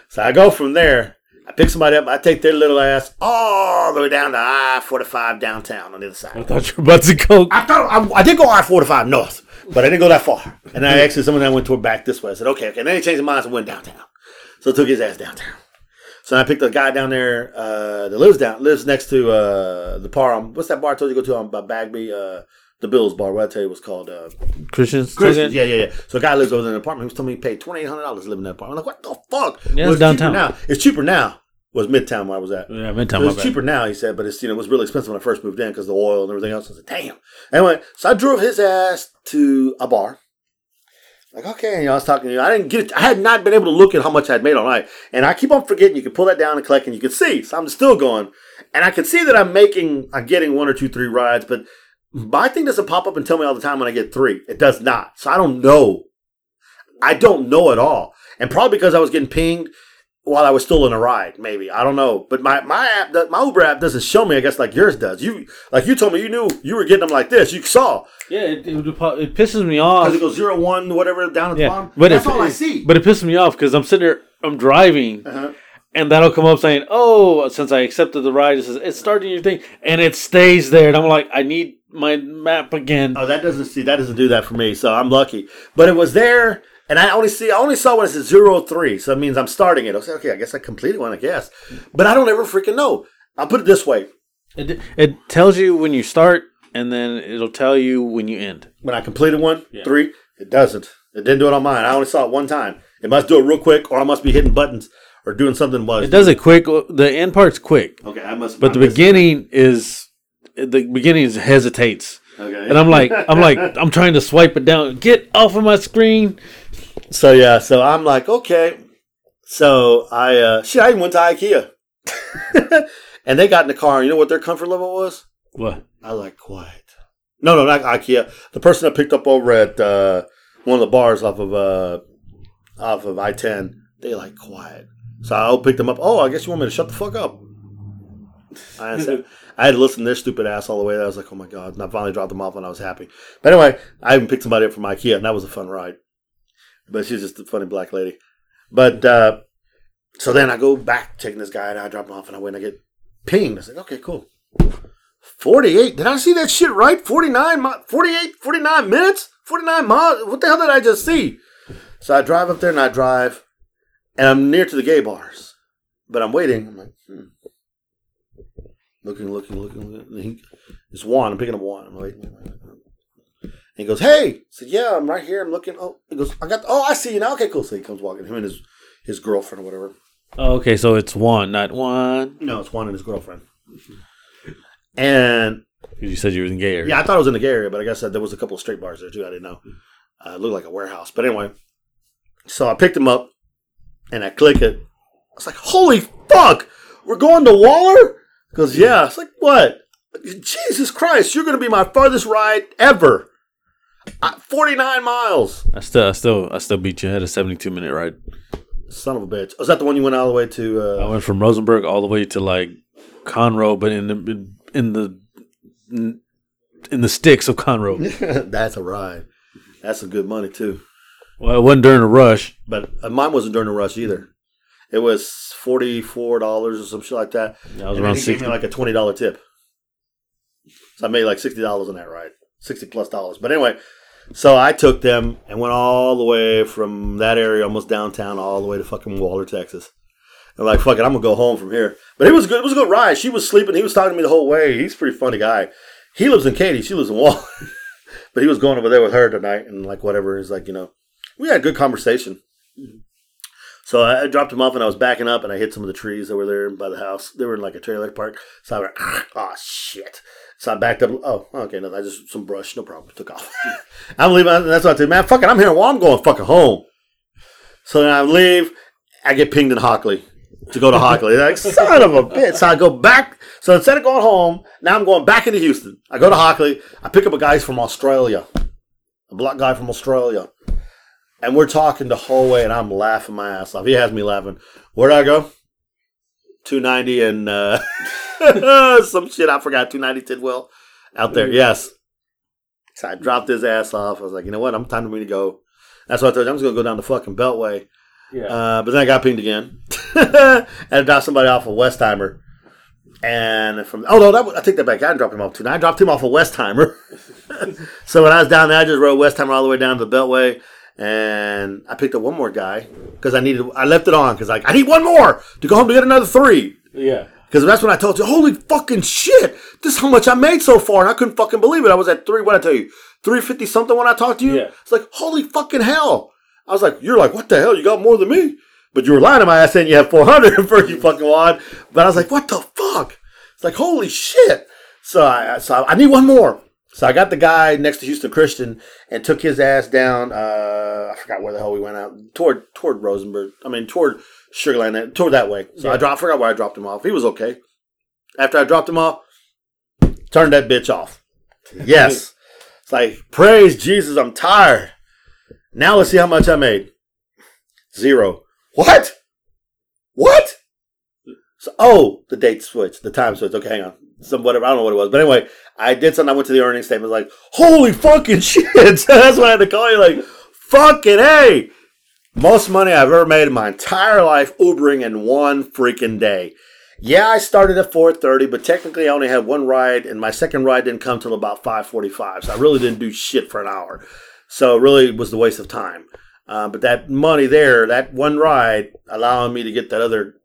So I go from there. I pick somebody up. I take their little ass all the way down to I 45 downtown on the other side. I thought you were about to go. I thought I, I did go I forty five north, but I didn't go that far. And I actually someone that went toward back this way. I said, okay, okay. And then he changed his mind and went downtown. So I took his ass downtown. So I picked a guy down there uh, that lives down lives next to uh, the bar. On, what's that bar I told you to go to on by Bagby? Uh, the Bills bar. What I tell you was called uh, Christians? Christians. Yeah, yeah, yeah. So a guy lives over in an apartment. He was telling me he paid twenty eight hundred dollars to live in that apartment. I'm like, what the fuck? Yeah, Well, it's downtown. Cheaper now. It's cheaper now. Was Midtown where I was at. Yeah, Midtown, It was bad. cheaper now, he said, but it's you know it was really expensive when I first moved in because the oil and everything else. I said, damn. Anyway, so I drove his ass to a bar. Like, okay, you know, I was talking to you. I didn't get it. I had not been able to look at how much I'd made all night. And I keep on forgetting you can pull that down and collect and you can see. So I'm still going. And I can see that I'm making, I'm getting one or two, three rides, but my thing doesn't pop up and tell me all the time when I get three. It does not. So I don't know. I don't know at all. And probably because I was getting pinged while I was still in a ride, maybe. I don't know. But my, my app, my Uber app doesn't show me, I guess, like yours does. You, like you told me you knew you were getting them like this. You saw. Yeah, it, it, it pisses me off. Because it goes zero, one, whatever, down at the Yeah, bottom. but That's it, all I see. But it pisses me off because I'm sitting there, I'm driving, Uh-huh. and that'll come up saying, "Oh, since I accepted the ride, it says it's starting your thing," and it stays there, and I'm like, I need my map again. Oh, that doesn't see that doesn't do that for me, so I'm lucky. But it was there, and I only see I only saw when it says zero three, so that means I'm starting it. I say, okay, I guess I completed one, I guess. But I don't ever freaking know. I'll put it this way: It, it tells you when you start, and then it'll tell you when you end. when I completed one, three, it doesn't. It didn't do it on mine. I only saw it one time. It must do it real quick, or I must be hitting buttons or doing something. Was It does it quick. The end part's quick, Okay, I must. but the I missed- beginning is the beginning is hesitates. Okay. And I'm like, I'm like, I'm trying to swipe it down. Get off of my screen. So yeah, so I'm like, okay. So I uh shit, I even went to IKEA. and they got in the car, and you know what their comfort level was? What? I like quiet. No, no, not IKEA. The person I picked up over at uh, one of the bars off of uh, off of I ten, they like quiet. So I picked them up. Oh, I guess you want me to shut the fuck up. I said, I had to listen to their stupid ass all the way. I was like, oh my god! And I finally dropped them off, and I was happy. But anyway, I even picked somebody up from IKEA, and that was a fun ride. But she's just a funny black lady. But uh, so then I go back taking this guy, and I drop him off, and I went and I get pinged. I said, okay, cool. 48. Did I see that shit right? 49, 48, 49 minutes? 49 miles? What the hell did I just see? So I drive up there and I drive, and I'm near to the gay bars. But I'm waiting. I'm like, hmm. Looking, looking, looking. looking. It's Juan. I'm picking up Juan. I'm waiting. Waiting, waiting. And he goes, hey. I said, yeah, I'm right here. I'm looking. Oh, he goes, I got, oh, I see you now. Okay, cool. So he comes walking. Him and his, his girlfriend or whatever. Oh, okay, so it's one, not one. No, it's Juan and his girlfriend. And you said you was in gay area. Yeah, I thought it was in the gay area, but I guess that there was a couple of straight bars there too. I didn't know. Uh, it looked like a warehouse, but anyway. So I picked him up, and I click it. I was like, "Holy fuck, we're going to Waller?" Goes, yeah, it's like what? Jesus Christ, you're going to be my farthest ride ever. Forty nine miles. I still, I still, I still beat you. I had a 72 minute ride. Son of a bitch. Was that the one you went all the way to? I Uh, went from Rosenberg all the way to like Conroe, but in the in the in the sticks of Conroe. that's a ride. That's some good money too. well, it wasn't during a rush. But uh, mine wasn't during a rush either. It was forty four dollars or some shit like that. That was And around he gave me like a twenty dollar tip. So I made like sixty dollars on that ride, sixty plus dollars. But anyway, so I took them and went all the way from that area, almost downtown, all the way to fucking Waller, Texas. And like, fuck it, I'm gonna go home from here. But it was good. It was a good ride. She was sleeping. He was talking to me the whole way. He's a pretty funny guy. He lives in Katy. She lives in Waller. but he was going over there with her tonight and like whatever. He's like, you know, we had a good conversation. Mm-hmm. So I dropped him off and I was backing up and I hit some of the trees that were there by the house. They were in like a trailer park. So I went, ah, oh shit. So I backed up. Oh, okay, no, I just some brush, no problem. Took off. I'm leaving. That's what I said, man. Fuck it, I'm here. Well, I'm going fucking home. So then I leave. I get pinged in Hockley to go to Hockley. like son of a bitch. So I go back. So instead of going home, now I'm going back into Houston. I go to Hockley. I pick up a guy from Australia, a black guy from Australia. And we're talking the whole way, and I'm laughing my ass off. He has me laughing. Where'd I go? 290 and uh, some shit I forgot. 290 Tidwell out there. Yes. So I dropped his ass off. I was like, you know what? I'm time for me to go. That's what I told you. I'm just going to go down the fucking Beltway. Yeah. Uh, but then I got pinged again. and I dropped somebody off of Westheimer. And from oh no, that I take that back. I didn't drop him off too. I dropped him off of Westheimer. so when I was down there, I just rode Westheimer all the way down to the Beltway, and I picked up one more guy because I needed. I left it on because like I need one more to go home to get another three. yeah. Because that's when I told you, holy fucking shit, this is how much I made so far, and I couldn't fucking believe it. I was at three. What I tell you, three fifty something when I talked to you. Yeah. It's like holy fucking hell. I was like, you're like, what the hell? You got more than me, but you were lying to my ass saying you have four hundred for you fucking wad. But I was like, what the fuck? It's like holy shit. So I so I need one more. So I got the guy next to Houston Christian and took his ass down. Uh, I forgot where the hell we went out toward toward Rosenberg. I mean toward Sugarland, toward that way. So I Yeah. dropped. Forgot where I dropped him off. He was okay. After I dropped him off, turned that bitch off. Yes, it's like praise Jesus. I'm tired. Now let's see how much I made. Zero. What? What? So, oh, the date switched, the time switched. Okay, hang on. Some whatever. I don't know what it was, but anyway, I did something. I went to the earnings statement. Like, holy fucking shit! So that's why I had to call you. Like, fucking hey, most money I've ever made in my entire life Ubering in one freaking day. Yeah, I started at 4:30, but technically I only had one ride, and my second ride didn't come till about 5:45. So I really didn't do shit for an hour. So it really was the waste of time. Uh, but that money there, that one ride, allowing me to get that other,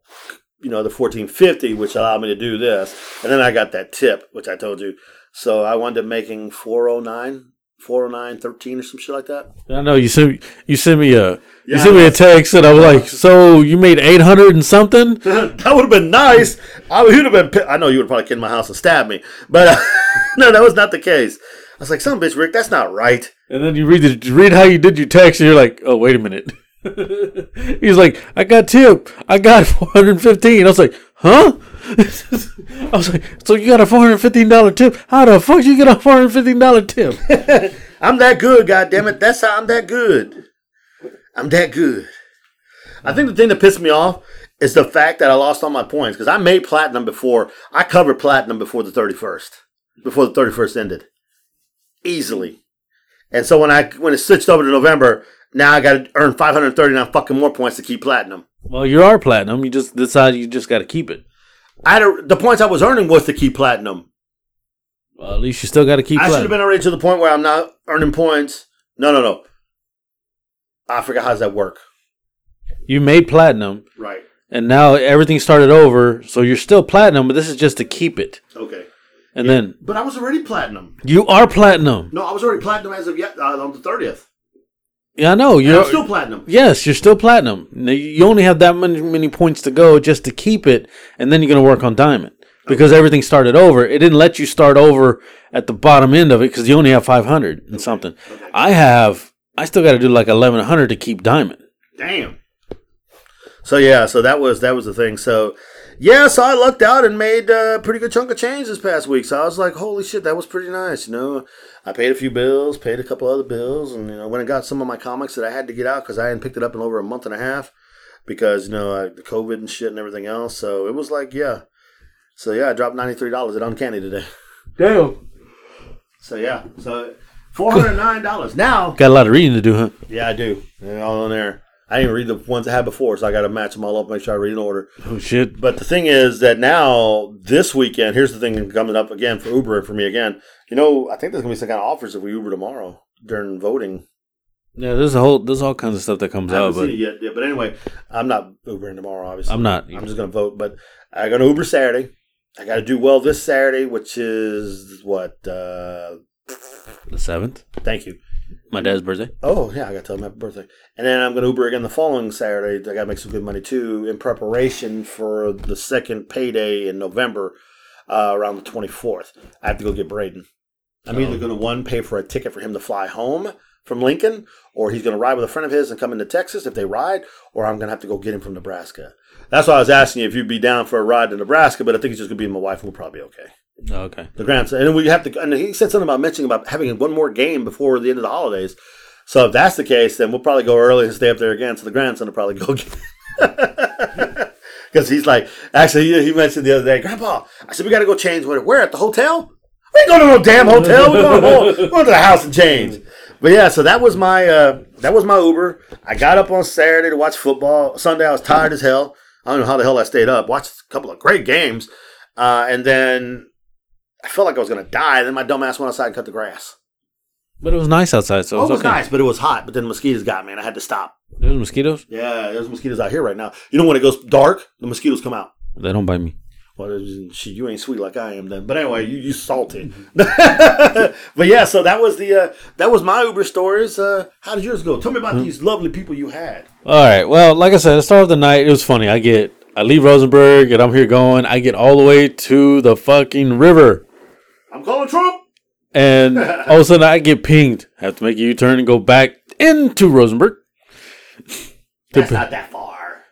you know, the 1450, which allowed me to do this, and then I got that tip, which I told you. So I wound up making 409, 409, 13 or some shit like that. I know you sent you sent me a Yeah, you sent me a text and I was like, so you made eight hundred and something? that would have been nice. I would have been. I know you would have probably came to my house and stabbed me, but uh, no, that was not the case. I was like, "Some bitch, Rick, that's not right." And then you read the you read how you did your text, and you're like, oh wait a minute. He's like, I got tip. I got four hundred fifteen. I was like, huh? I was like, so you got a four hundred fifteen dollar tip? How the fuck you get a four hundred fifteen dollar tip? I'm that good, God damn it. That's how I'm that good. I'm that good. I think the thing that pissed me off is the fact that I lost all my points because I made platinum before. I covered platinum before the 31st, before the 31st ended, easily. And so when I when it switched over to November, now I got to earn 539 fucking more points to keep platinum. well, you are platinum. You just decide you just got to keep it. I had a, the points I was earning was to keep platinum. Well, at least you still got to keep I should have been already to the point where I'm not earning points. No, no, no. I forgot how does that work. you made platinum, Right. and now everything started over. So you're still platinum, but this is just to keep it. Okay. And then But I was already platinum. you are platinum. No, I was already platinum as of yet uh, on the thirtieth. Yeah, I know. You're still platinum. Yes, you're still platinum. You only have that many, many points to go just to keep it, and then you're going to work on diamond oh. because everything started over. It didn't let you start over at the bottom end of it because you only have 500 and something. I have, I still got to do like 1100 to keep diamond. Damn. So yeah, so that was that was the thing. So yeah, so I lucked out and made a pretty good chunk of change this past week. So I was like, holy shit, that was pretty nice. You know, I paid a few bills, paid a couple other bills, and you know, went and got some of my comics that I had to get out because I hadn't picked it up in over a month and a half because you know I, the COVID and shit and everything else. So it was like, yeah. So yeah, I dropped ninety three dollars at Uncanny today. Damn. So yeah, so four hundred nine dollars now. Got a lot of reading to do, huh? Yeah, I do. They're all in there. I didn't read the ones I had before, so I got to match them all up, make sure I read in order. Oh shit! But the thing is that now this weekend, here's the thing coming up again for Uber and for me again. You know, I think there's gonna be some kind of offers if we Uber tomorrow during voting. Yeah, there's a whole there's all kinds of stuff that comes out, seen but it yet, yeah, but anyway, I'm not Ubering tomorrow. Obviously, I'm not. I'm just gonna vote, but I got to Uber Saturday. I got to do well this Saturday, which is what? uh the seventh, Thank you. My dad's birthday. Oh yeah, I got to tell him happy birthday. And then I'm going to Uber again the following Saturday. I got to make some good money too in preparation for the second payday in November, uh, around the 24th. I have to go get Braden. I'm either going to one pay for a ticket for him to fly home from Lincoln, or he's going to ride with a friend of his and come into Texas if they ride, or I'm going to have to go get him from Nebraska. That's why I was asking you if you'd be down for a ride to Nebraska, but I think it's just going to be my wife, and we'll probably be okay. Oh, okay. The grandson, and we have to. And he said something about mentioning about having one more game before the end of the holidays. So if that's the case, then we'll probably go early and stay up there again. So the grandson will probably go again. Because he's like, actually, he, he mentioned the other day, Grandpa. I said we got to go change. Where? Where at the hotel? We ain't going to no damn hotel. We're going, we're going to the house and change. But yeah, so that was my uh, that was my Uber. I got up on Saturday to watch football. Sunday I was tired as hell. I don't know how the hell I stayed up. Watched a couple of great games, uh, and then I felt like I was going to die. Then my dumb ass went outside and cut the grass. But it was nice outside, so Oh, it it was, was okay. nice, but it was hot. But then the mosquitoes got me, and I had to stop. There's mosquitoes. Yeah, there's mosquitoes out here right now. You know when it goes dark, the mosquitoes come out. They don't bite me. Well, shit, you ain't sweet like I am then. But anyway, you you salty. but yeah, so that was the uh, that was my Uber stories. Uh, how did yours go? Tell me about these lovely people you had. All right. Well, like I said, at the start of the night, it was funny. I get, I leave Rosenberg, and I'm here going. I get all the way to the fucking river, I'm calling Trump. and all of a sudden I get pinged. Have to make a U-turn and go back into Rosenberg. That's not that far.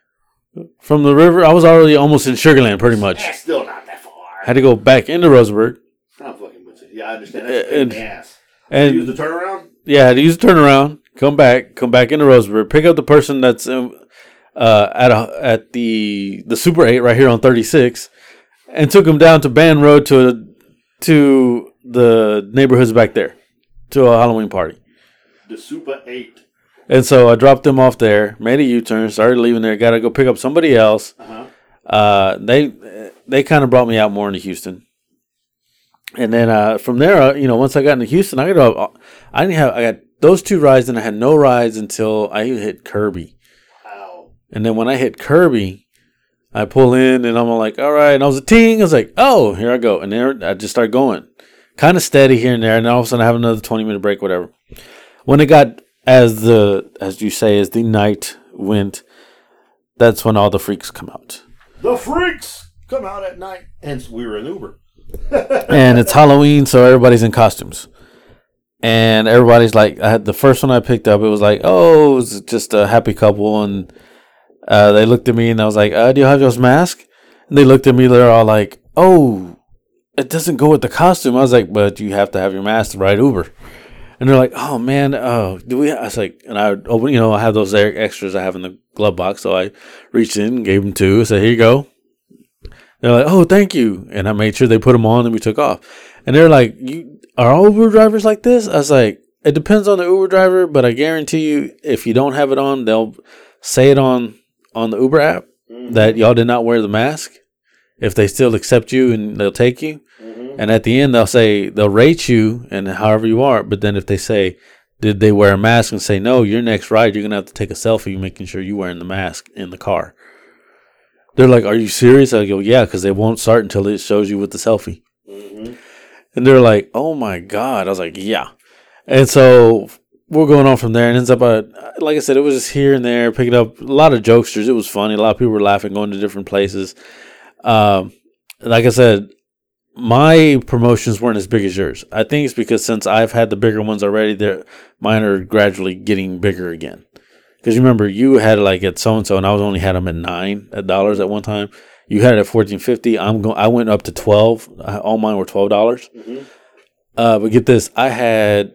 From the river, I was already almost in Sugarland, pretty much. That's still not that far. Had to go back into Rosenberg, I'm fucking with you. Yeah, I understand. That's a pain in and- the ass. You use the turnaround. yeah, had to use the turnaround, come back, come back into Rosenberg, pick up the person that's uh, at a, at the the Super Eight right here on 36, and took him down to Band Road to to the neighborhoods back there to a Halloween party. The Super Eight. And so I dropped them off there, made a U turn, started leaving there. Got to go pick up somebody else. Uh-huh. Uh, they they kind of brought me out more into Houston, and then uh, from there, uh, you know, once I got into Houston, I got I didn't have I got those two rides, and I had no rides until I hit Kirby. Wow. And then when I hit Kirby, I pull in and I'm like, all right. And I was a ting. I was like, oh, here I go. And there I just start going, kind of steady here and there. And then all of a sudden I have another 20 minute break, whatever. When it got as the as you say, as the night went, that's when all the freaks come out. The freaks come out at night. Hence, we were in Uber. and it's Halloween, so everybody's in costumes. And everybody's like, I had the first one I picked up. It was like, oh, it was just a happy couple, and uh, they looked at me, and I was like, uh, do you have your mask? And they looked at me. They're all like, oh, it doesn't go with the costume. I was like, but you have to have your mask to ride Uber. And they're like, oh man, oh, do we? I was like, and I open, you know, I have those extras I have in the glove box, so I reached in, gave them two, said, here you go. They're like, "Oh, thank you," and I made sure they put them on, and we took off. And they're like, "You are all Uber drivers like this?" I was like, "It depends on the Uber driver, but I guarantee you, if you don't have it on, they'll say it on on the Uber app mm-hmm. that y'all did not wear the mask. If they still accept you and they'll take you, mm-hmm. and at the end they'll say they'll rate you and however you are. But then if they say, "Did they wear a mask?" and say no, your next ride you're gonna have to take a selfie, making sure you're wearing the mask in the car. They're like, "Are you serious?" I go, "Yeah," because they won't start until it shows you with the selfie. Mm-hmm. And they're like, "Oh my god!" I was like, "Yeah." And so we're going on from there, and ends up, uh, like I said, it was just here and there, picking up a lot of jokesters. It was funny. A lot of people were laughing, going to different places. Um, like I said, my promotions weren't as big as yours. I think it's because since I've had the bigger ones already, they're mine are gradually getting bigger again. Because remember, you had like at so and so, and I was only had them at nine at dollars at one time. You had it at fourteen fifty. I'm going. I went up to twelve. All mine were twelve dollars. Uh, but get this, I had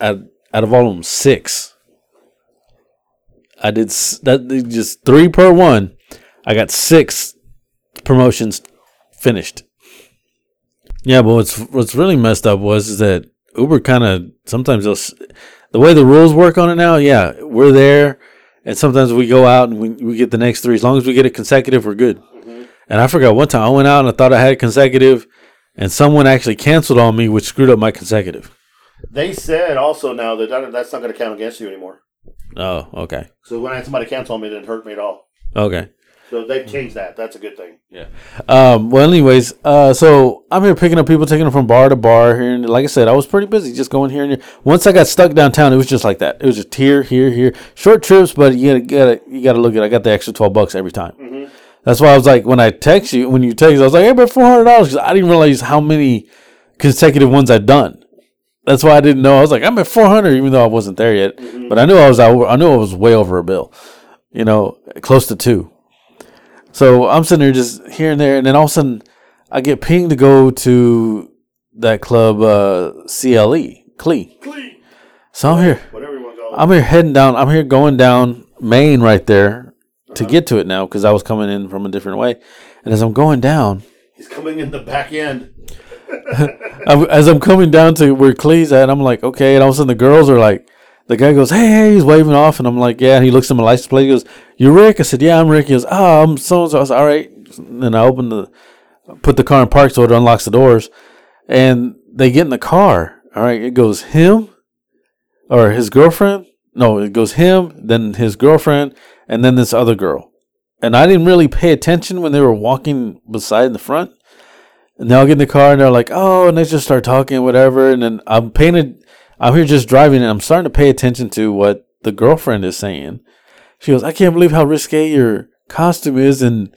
out out of all of them six. I did that just three per one. I got six promotions finished. Yeah, but what's what's really messed up was is that Uber kind of sometimes they'll the way the rules work on it now. Yeah, we're there, and sometimes we go out and we, we get the next three. As long as we get it consecutive, we're good. Mm-hmm. And I forgot one time I went out and I thought I had a consecutive, and someone actually canceled on me, which screwed up my consecutive. They said also now that that- that's not going to count against you anymore. Oh, okay, So when I had somebody cancel on me, it didn't hurt me at all. okay. So they've changed that. That's a good thing. Yeah. Um, well, anyways, uh, so I'm here picking up people, taking them from bar to bar here, and like I said, I was pretty busy, just going here and there. Once I got stuck downtown, it was just like that. It was just here, here, here, short trips, but you gotta, gotta you gotta look at. It. I got the extra twelve bucks every time. That's why I was like, when I text you, when you text, I was like, hey, but four hundred dollars because I didn't realize how many consecutive ones I'd done. That's why I didn't know. I was like, I'm at four hundred, even though I wasn't there yet. But I knew I was. I knew I was way over a bill. You know, close to two. So I'm sitting there just here and there, and then all of a sudden I get pinged to go to that club, uh, CLE, Clee. So I'm here. Whatever you want to. I'm here heading down. I'm here going down Main right there to get to it now because I was coming in from a different way. And as I'm going down, He's coming in the back end. As I'm coming down to where Clee's at, I'm like, okay. And all of a sudden the girls are like, the guy goes, hey, hey, he's waving off. And I'm like, yeah. And he looks at my license plate. He goes, you Rick? I said, yeah, I'm Rick. He goes, oh, I'm so and so. I said, all right. And I open the, put the car in park so it unlocks the doors. And they get in the car. All right. It goes him or his girlfriend. No, it goes him, then his girlfriend, and then this other girl. And I didn't really pay attention when they were walking beside the front. And they all get in the car and they're like, oh, and they just start talking, whatever. And then I'm painted, I'm here just driving and I'm starting to pay attention to what the girlfriend is saying. She goes, I can't believe how risque your costume is. And,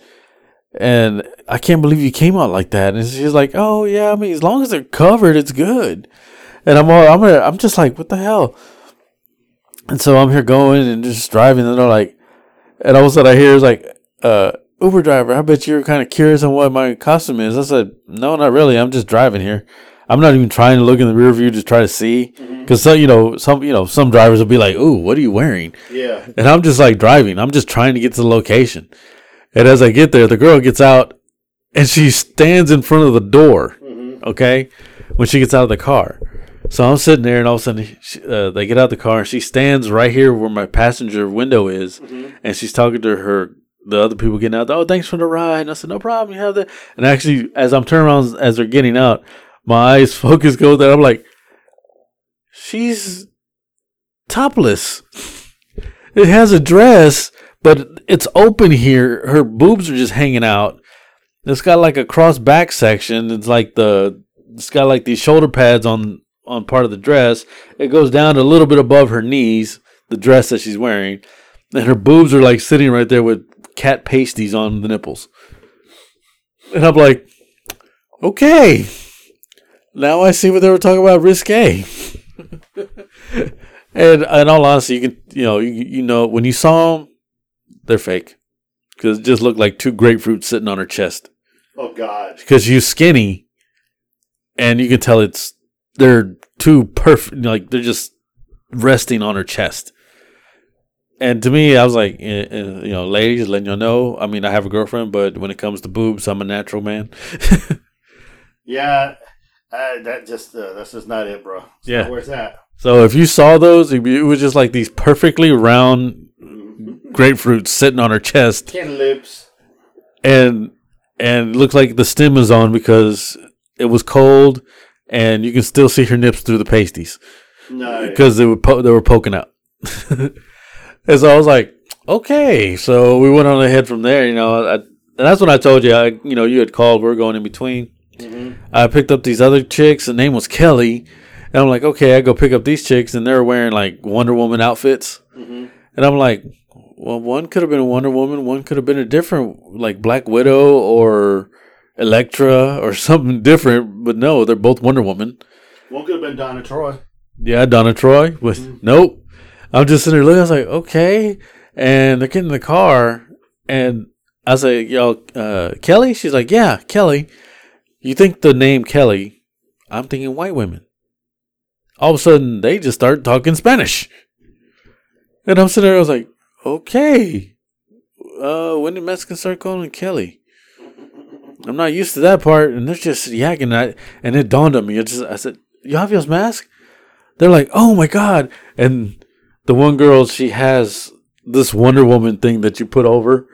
and I can't believe you came out like that. And she's like, oh, yeah, I mean, as long as they're covered, it's good. And I'm all, I'm, I'm just like, what the hell? And so I'm here going and just driving, and they're like, and all of a sudden I hear it's like, uh, Uber driver, I bet you're kind of curious on what my costume is. I said, no, not really. I'm just driving here. I'm not even trying to look in the rear view to try to see, mm-hmm. because so you know some you know some drivers will be like, "Ooh, what are you wearing?" Yeah. And I'm just like driving. I'm just trying to get to the location. And as I get there, the girl gets out and she stands in front of the door. Mm-hmm. Okay, when she gets out of the car. So I'm sitting there, and all of a sudden she, uh, they get out the car, and she stands right here where my passenger window is, mm-hmm. and she's talking to her the other people getting out. Oh, thanks for the ride. And I said, no problem. You have that. And actually, as I'm turning around as they're getting out, my eyes focus go there. I'm like, she's topless. It has a dress, but it's open here. Her boobs are just hanging out. It's got like a cross back section. It's like the it's got like these shoulder pads on on part of the dress. It goes down a little bit above her knees, the dress that she's wearing. And her boobs are like sitting right there with cat pasties on the nipples. And I'm like, okay. Now I see what they were talking about risque. and in all honesty, you can you know you, you know when you saw them, they're fake because it just looked like two grapefruits sitting on her chest. Oh God. Because she's skinny, and you can tell it's they're too perfect. Like they're just resting on her chest. And to me, I was like, eh, eh, you know, ladies, letting y'all know. I mean, I have a girlfriend, but when it comes to boobs, I'm a natural man. Yeah. Uh, that just uh, that's just not it, bro. It's Yeah. where's that? So if you saw those, it was just like these perfectly round grapefruits sitting on her chest, Cantaloupes. and and it looks like the stem is on because it was cold, and you can still see her nips through the pasties No. because they were po- they were poking out. and so I was like, okay. So we went on ahead from there. You know, I, and that's when I told you, I, you know, you had called. We are going in between. Mm-hmm. I picked up these other chicks. The name was Kelly. And I'm like, okay, I go pick up these chicks, and they're wearing like Wonder Woman outfits. Mm-hmm. And I'm like, well, one could have been a Wonder Woman, one could have been a different, like Black Widow or Elektra or something different. But no, they're both Wonder Woman. One could have been Donna Troy. Yeah, Donna Troy with mm-hmm. nope. I'm just sitting there looking. I was like, okay, and they're getting in the car, and I say, y'all, uh, Kelly. She's like, yeah, Kelly. You think the name Kelly? I'm thinking white women. All of a sudden, they just start talking Spanish, and I'm sitting there. I was like, okay. Uh, when did Mexicans start calling Kelly? I'm not used to that part, and they're just yakking. I, and it dawned on me. It just, I said, "You have your mask?" they're like, "Oh my god!" And the one girl, she has this Wonder Woman thing that you put over.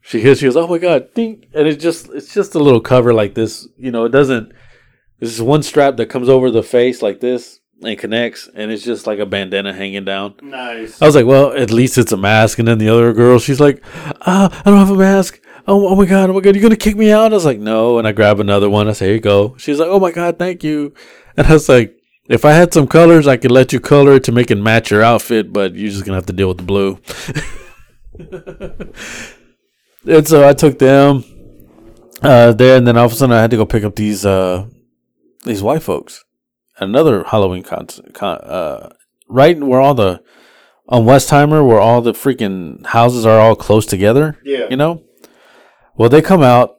She hits. She goes, "Oh my god!" Ding, and it's just it's just a little cover like this. You know, it doesn't. This is one strap that comes over the face like this and connects, and it's just like a bandana hanging down. Nice. I was like, well, at least it's a mask. And then the other girl, she's like, ah, I don't have a mask. Oh, oh my god, oh my god, you're gonna kick me out? I was like, no. And I grab another one. I say, here you go. She's like, oh my god, thank you. And I was like, if I had some colors, I could let you color it to make it match your outfit, but you're just gonna have to deal with the blue. and so I took them uh, there, and then all of a sudden I had to go pick up these uh, these white folks. Another Halloween concert, con- uh, right where all the on Westheimer, where all the freaking houses are all close together. Yeah. you know. Well, they come out,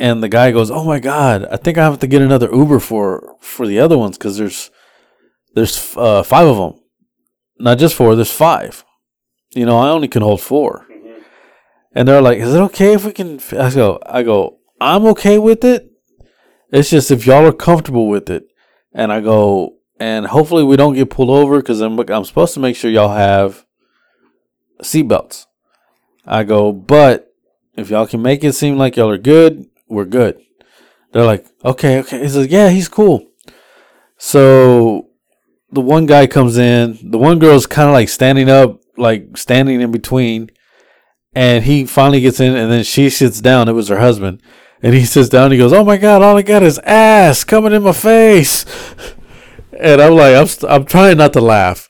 and the guy goes, "Oh my god, I think I have to get another Uber for for the other ones because there's there's uh, five of them, not just four. There's five. You know, I only can hold 4 And they're like, "Is it okay if we can?" f-" I go, "I go, I'm okay with it. It's just if y'all are comfortable with it." And I go, and hopefully we don't get pulled over because I'm I'm supposed to make sure y'all have seatbelts. I go, but if y'all can make it seem like y'all are good, we're good. They're like, okay, okay. He says, yeah, he's cool. So the one guy comes in. The one girl's kind of like standing up, like standing in between. And he finally gets in, and then she sits down. It was her husband. And he sits down. And He goes, "Oh my god! All I got is ass coming in my face." And I'm like, I'm, st- I'm trying not to laugh.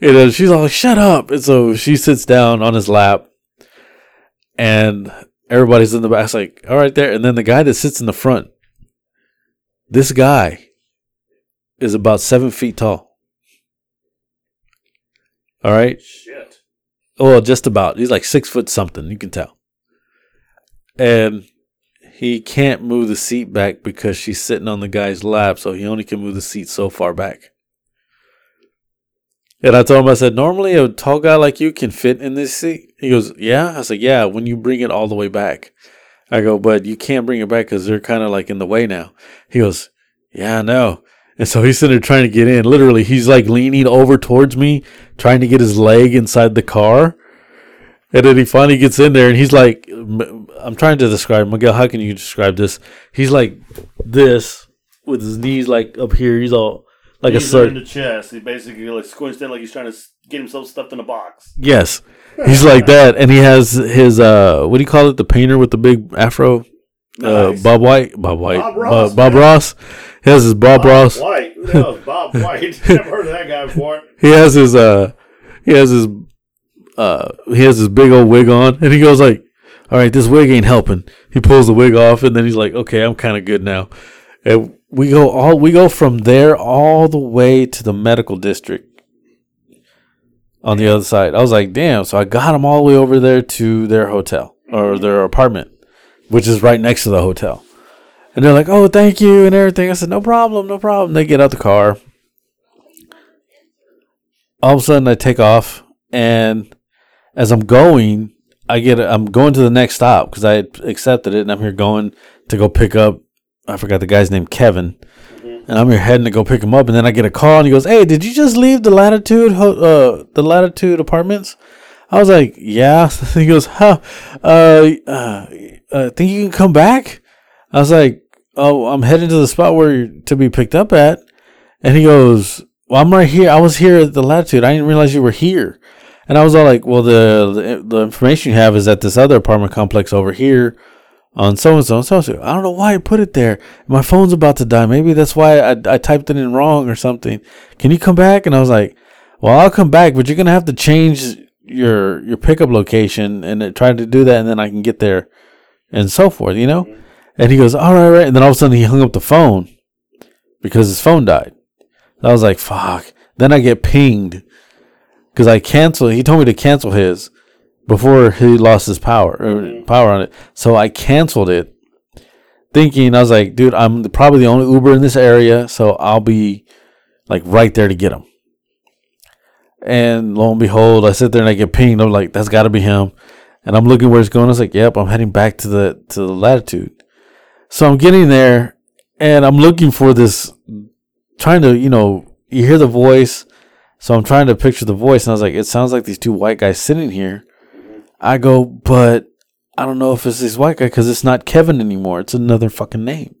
And then she's like, "Shut up!" And so she sits down on his lap, and everybody's in the back. It's like, all right, there. And then the guy that sits in the front, this guy is about seven feet tall. All right. Shit. Well, just about. He's like six foot something. You can tell. And he can't move the seat back because she's sitting on the guy's lap, so he only can move the seat so far back. And I told him, I said, normally a tall guy like you can fit in this seat. He goes, yeah. I said, yeah, when you bring it all the way back. I go, but you can't bring it back because they're kind of like in the way now. He goes, yeah, I know. And so he's sitting there trying to get in. Literally, he's like leaning over towards me, trying to get his leg inside the car. And then he finally gets in there and he's like, I'm trying to describe, Miguel, how can you describe this? He's like this with his knees like up here. He's all like He's a in the chest. He basically like squished in like he's trying to get himself stuffed in a box. Yes. He's like that. And he has his, uh, what do you call it? The painter with the big afro? Uh, Bob White? Bob White. Bob Bob Ross, Ross. Bob. Ross. He has his Bob, Ross. White. Who the hell is Bob White? Never heard of that guy before. he has his uh he has his uh he has his big old wig on and he goes like all right this wig ain't helping he pulls the wig off and then he's like okay i'm kind of good now and we go all we go from there all the way to the medical district on the other side. I was like damn so i got them all the way over there to their hotel or their apartment which is right next to the hotel. And they're like oh thank you and everything. I said no problem no problem. They get out the car. All of a sudden I take off, and as I'm going, I get I'm going to the next stop because I accepted it, and I'm here going to go pick up. I forgot the guy's name, Kevin, and I'm here heading to go pick him up, and then I get a call, and he goes, "Hey, did you just leave the Latitude, uh, the Latitude Apartments?" I was like, "Yeah." he goes, "Huh? Uh, uh, uh, think you can come back?" I was like, "Oh, I'm heading to the spot where you're to be picked up at," and he goes, well, I'm right here. I was here at the latitude. I didn't realize you were here. And I was all like, well, the the, the information you have is at this other apartment complex over here on so and so and so. I don't know why I put it there. My phone's about to die. Maybe that's why I, I typed it in wrong or something. Can you come back? And I was like, well, I'll come back, but you're gonna have to change your your pickup location and it- try to do that, and then I can get there and so forth. You know. Mm-hmm. And he goes, all right, right. And then all of a sudden he hung up the phone because his phone died. I was like, fuck. Then I get pinged because I canceled. He told me to cancel his before he lost his power or mm-hmm. power on it. So I canceled it, thinking I was like, dude, I'm probably the only Uber in this area, so I'll be like right there to get him. And lo and behold, I sit there and I get pinged. I'm like, that's got to be him. And I'm looking where it's going. I was like, yep, I'm heading back to the to the latitude. So I'm getting there, and I'm looking for this trying to, you know, you hear the voice. So I'm trying to picture the voice, and I was like, it sounds like these two white guys sitting here. I go, but I don't know if it's this white guy because it's not Kevin anymore. It's another fucking name.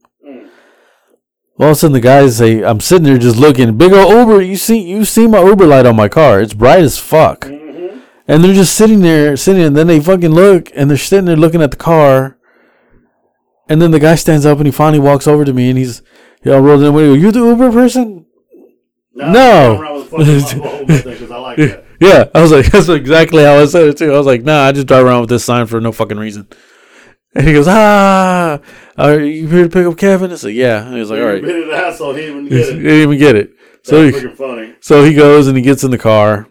All of a sudden, the guys say, "I'm sitting there just looking. Big old Uber. You see, you see my Uber light on my car. It's bright as fuck." And they're just sitting there, sitting, and then they fucking look, and they're sitting there looking at the car. And then the guy stands up, and he finally walks over to me, and he's, yeah, rolling the window. You the Uber person? No. I don't know what the fuck I'm going with that 'cause I like that. Yeah, I was like, that's exactly how I said it too. I was like, nah, I just drive around with this sign for no fucking reason. And he goes, ah, are you here to pick up Kevin? I said, yeah. And he was like, all right. Been an asshole. He didn't even He get it. didn't even get it. So he, funny. so he goes and he gets in the car,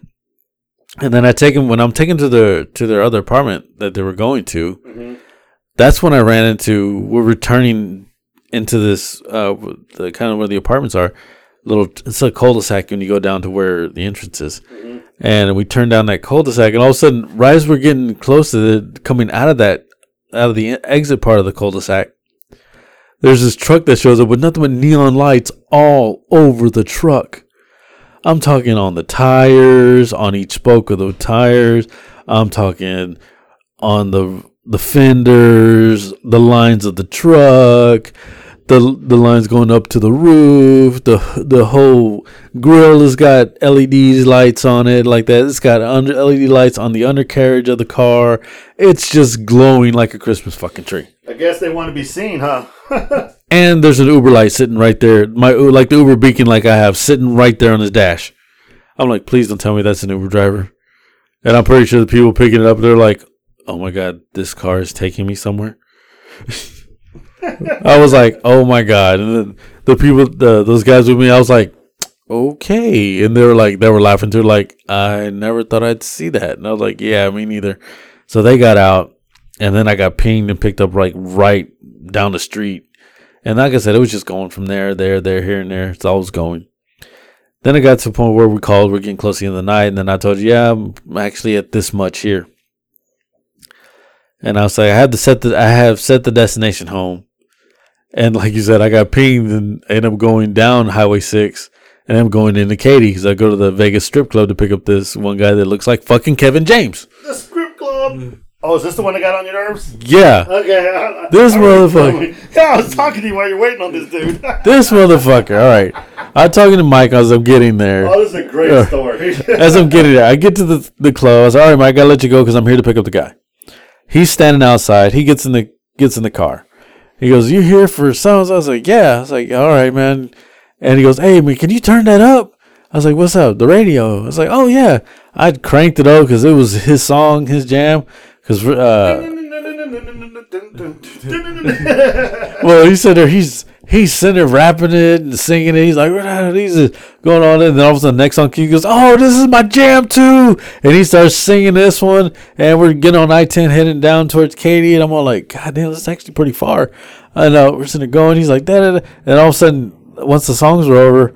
and then I take him when I'm taken to the to their other apartment that they were going to. Mm-hmm. That's when I ran into. We're returning into this uh the kind of where the apartments are. Little, it's a cul-de-sac when you go down to where the entrance is, Mm-hmm. And we turn down that cul-de-sac, and all of a sudden, right as we're getting close to the coming out of that out of the exit part of the cul-de-sac, there's this truck that shows up with nothing but neon lights all over the truck. I'm talking on the tires, on each spoke of the tires. I'm talking on the the fenders, the lines of the truck, the the lines going up to the roof. The the whole grill has got LED lights on it like that. It's got under LED lights on the undercarriage of the car. It's just glowing like a Christmas fucking tree. I guess they want to be seen, huh? And there's an Uber light sitting right there. My like the Uber beacon like I have sitting right there on his dash. I'm like, please don't tell me that's an Uber driver. And I'm pretty sure the people picking it up, they're like, oh my god, this car is taking me somewhere. I was like, oh my god, and then the people, the, those guys with me, I was like, okay, and they were like, they were laughing too, like, I never thought I'd see that, and I was like, yeah, me neither. So they got out, and then I got pinged and picked up like right down the street. And like I said, it was just going from there, there, there, here, and there. It's always going. Then it got to the point where we called, we're getting close to the end of the night, and then I told you, yeah, I'm actually at this much here. And I was like, I have to set the I have set the destination home. And like you said, I got pinged and end up going down Highway six and I'm going into Katy because I go to the Vegas strip club to pick up this one guy that looks like fucking Kevin James. The strip club. Oh, is this the one that got on your nerves? Yeah. Okay. I, I, This I motherfucker. Yeah, I was talking to you while you're waiting on this dude. This motherfucker. All right. I'm talking to Mike as I'm getting there. oh, this is a great story. As I'm getting there, I get to the the club. I was all right, Mike. I gotta let you go because I'm here to pick up the guy. He's standing outside. He gets in the gets in the car. He goes, "You here for songs?" I was like, "Yeah." I was like, "All right, man." And he goes, "Hey, man, can you turn that up?" I was like, "What's up?" The radio. I was like, "Oh yeah." I cranked it up because it was his song, his jam. Because uh, well, he said there he's he's sitting there rapping it and singing it. He's like, he's just going on. And then all of a sudden, next song he goes, "Oh, this is my jam too!" And he starts singing this one, and we're getting on I ten heading down towards Katy, and I'm all like, "God damn, this is actually pretty far." And uh, we're sitting there going. He's like, "Da da da," and all of a sudden, once the songs were over,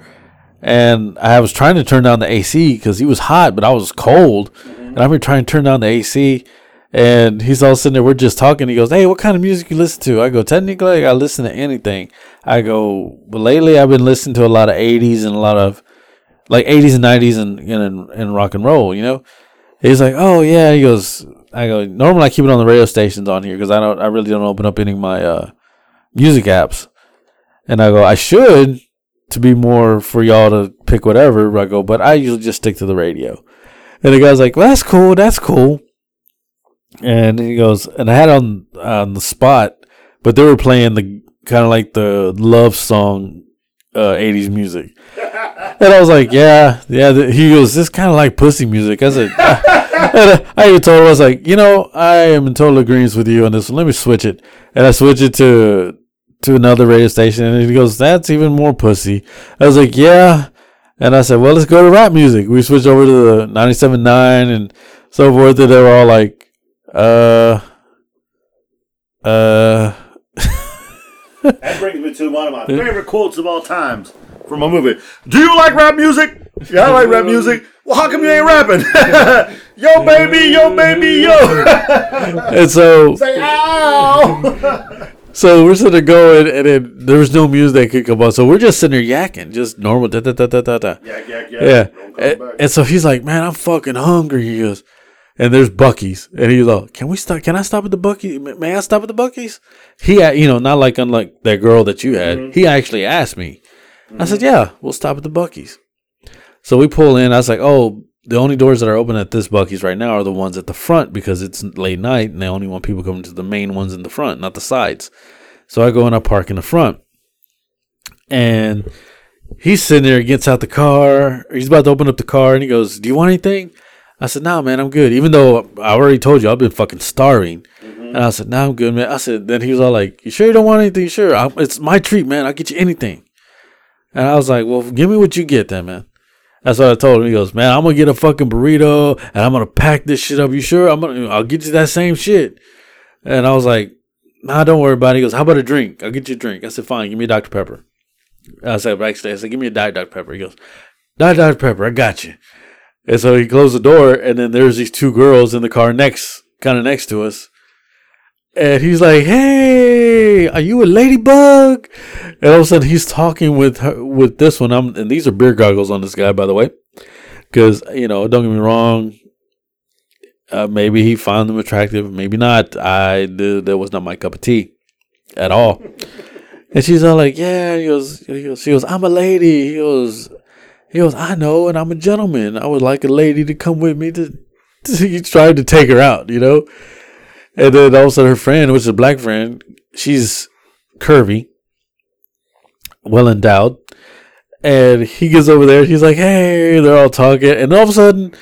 and I was trying to turn down the AC because he was hot, but I was cold, and I've been trying to turn down the AC. And he's all sitting there. We're just talking. He goes, "Hey, what kind of music you listen to?" I go, "Technically, I listen to anything." I go, "But lately, I've been listening to a lot of '80s and a lot of like '80s and '90s and and, and rock and roll." You know. He's like, "Oh yeah." He goes, "I go. Normally, I keep it on the radio stations on here because I don't. I really don't open up any of my uh, music apps." And I go, "I should to be more for y'all to pick whatever." I go, "But I usually just stick to the radio." And the guy's like, "Well, that's cool. That's cool." And he goes, and I had on on the spot, but they were playing the kind of like the love song, uh, '80s music, and I was like, yeah, yeah. He goes, this kind of like pussy music. I said, and I even told him, I was like, you know, I am in total agreement with you on this. Let me switch it, and I switched it to to another radio station, and he goes, that's even more pussy. I was like, yeah. And I said, well, let's go to rap music. We switched over to the 97.9 and so forth. And they were all like, uh, uh, That brings me to one of my favorite quotes of all times from a movie. Do you like rap music? Yeah, I like rap music. Well, how come you ain't rapping? yo, baby, yo, baby, yo. and so, Say ow. So we're sitting there going, and then there was no music that could come on. So we're just sitting there yakking, just normal. Da, da, da, da, da, da. Yeah, yeah, yeah. Yeah. And, and so he's like, man, I'm fucking hungry. He goes, and there's Buc-ee's. And he's like, can we stop? Can I stop at the Buc-ee's? May I stop at the Buc-ee's? He, uh, you know, not like unlike that girl that you had. Mm-hmm. He actually asked me. I said, mm-hmm. yeah, we'll stop at the Buc-ee's. So we pull in. I was like, oh, the only doors that are open at this Buc-ee's right now are the ones at the front because it's late night and they only want people coming to the main ones in the front, not the sides. So I go and I park in the front. And he's sitting there, gets out the car. He's about to open up the car and he goes, Do you want anything? I said, Nah, man, I'm good. Even though I already told you I've been fucking starving. Mm-hmm. And I said, Nah, I'm good, man. I said, Then he was all like, You sure you don't want anything? Sure. i it's my treat, man. I'll get you anything. And I was like, Well, give me what you get then, man. That's what I told him. He goes, Man, I'm gonna get a fucking burrito and I'm gonna pack this shit up. You sure? I'm gonna I'll get you that same shit. And I was like, Nah, don't worry about it. He goes, How about a drink? I'll get you a drink. I said, Fine, give me a Dr. Pepper. I said, "Backstage." I said, give me a Diet Dr. Pepper. He goes, Diet Dr. Pepper, I got you. And so he closed the door, and then there's these two girls in the car next, kind of next to us. And he's like, "Hey, are you a ladybug?" And all of a sudden, he's talking with her, with this one. I'm, and these are beer goggles on this guy, by the way, because you know, don't get me wrong. Uh, maybe he found them attractive, maybe not. I that was not my cup of tea at all. And she's all like, "Yeah." He he goes, she goes, "I'm a lady." He goes, he goes, "I know, and I'm a gentleman. I would like a lady to come with me to." to he tried to take her out, you know. And then all of a sudden, her friend, which is a black friend, she's curvy, well endowed, and he gets over there. He's like, "Hey," they're all talking, and all of a sudden.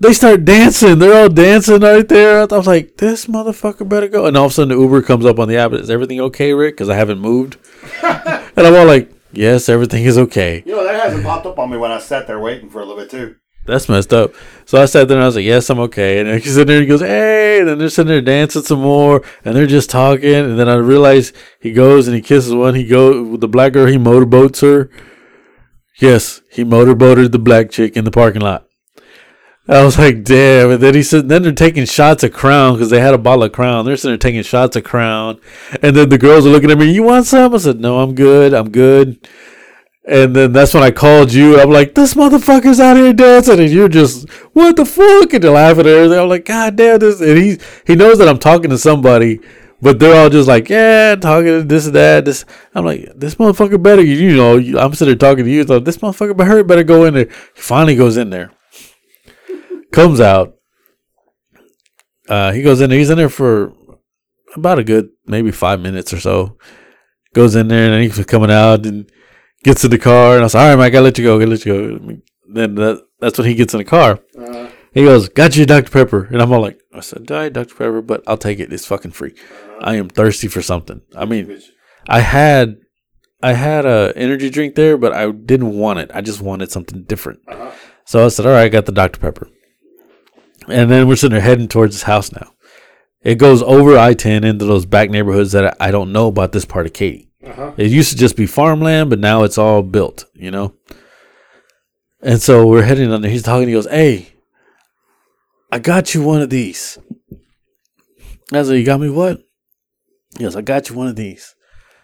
They start dancing. They're all dancing right there. I was like, "This motherfucker better go!" And all of a sudden, the Uber comes up on the app. Is everything okay, Rick? Because I haven't moved. and I'm all like, "Yes, everything is okay." You know, that hasn't popped up on me when I sat there waiting for a little bit, too. That's messed up. So I sat there and I was like, "Yes, I'm okay." And then he's sitting there. He goes, "Hey!" And then they're sitting there dancing some more, and they're just talking. And then I realize he goes and he kisses one. He goes with the black girl. He motorboats her. Yes, he motorboated the black chick in the parking lot. I was like, "Damn!" And then he said, "Then they're taking shots of Crown because they had a bottle of Crown. They're sitting there taking shots of Crown." And then the girls are looking at me. You want some? I said, "No, I'm good. I'm good." And then that's when I called you. I'm like, this motherfucker's out here dancing, and you're just, what the fuck? And they're laughing and everything. I'm like, God damn this. And he he knows that I'm talking to somebody, but they're all just like, yeah, talking to this and that. This. I'm like, this motherfucker better. You, know, I'm sitting there talking to you. So this motherfucker better go in there. He finally goes in there, comes out. Uh, he goes in there. He's in there for about a good maybe five minutes or so. Goes in there and then he's coming out and gets in the car, and I was like, all right, man, I gotta let you go, gotta let you go. Then that, that's when he gets in the car. Uh-huh. He goes, got you Dr. Pepper. And I'm all like, I said, diet Dr. Pepper, but I'll take it. It's fucking free. Uh-huh. I am thirsty for something. I mean, I had, I had a energy drink there, but I didn't want it. I just wanted something different. Uh-huh. So I said, all right, I got the Dr. Pepper. And then we're sitting there heading towards his house now. It goes over I 10 into those back neighborhoods that I don't know about this part of Katy. Uh-huh. It used to just be farmland, but now it's all built, you know? And so we're heading on there. He's talking. He goes, Hey, I got you one of these. I like, You got me what? He goes, I got you one of these.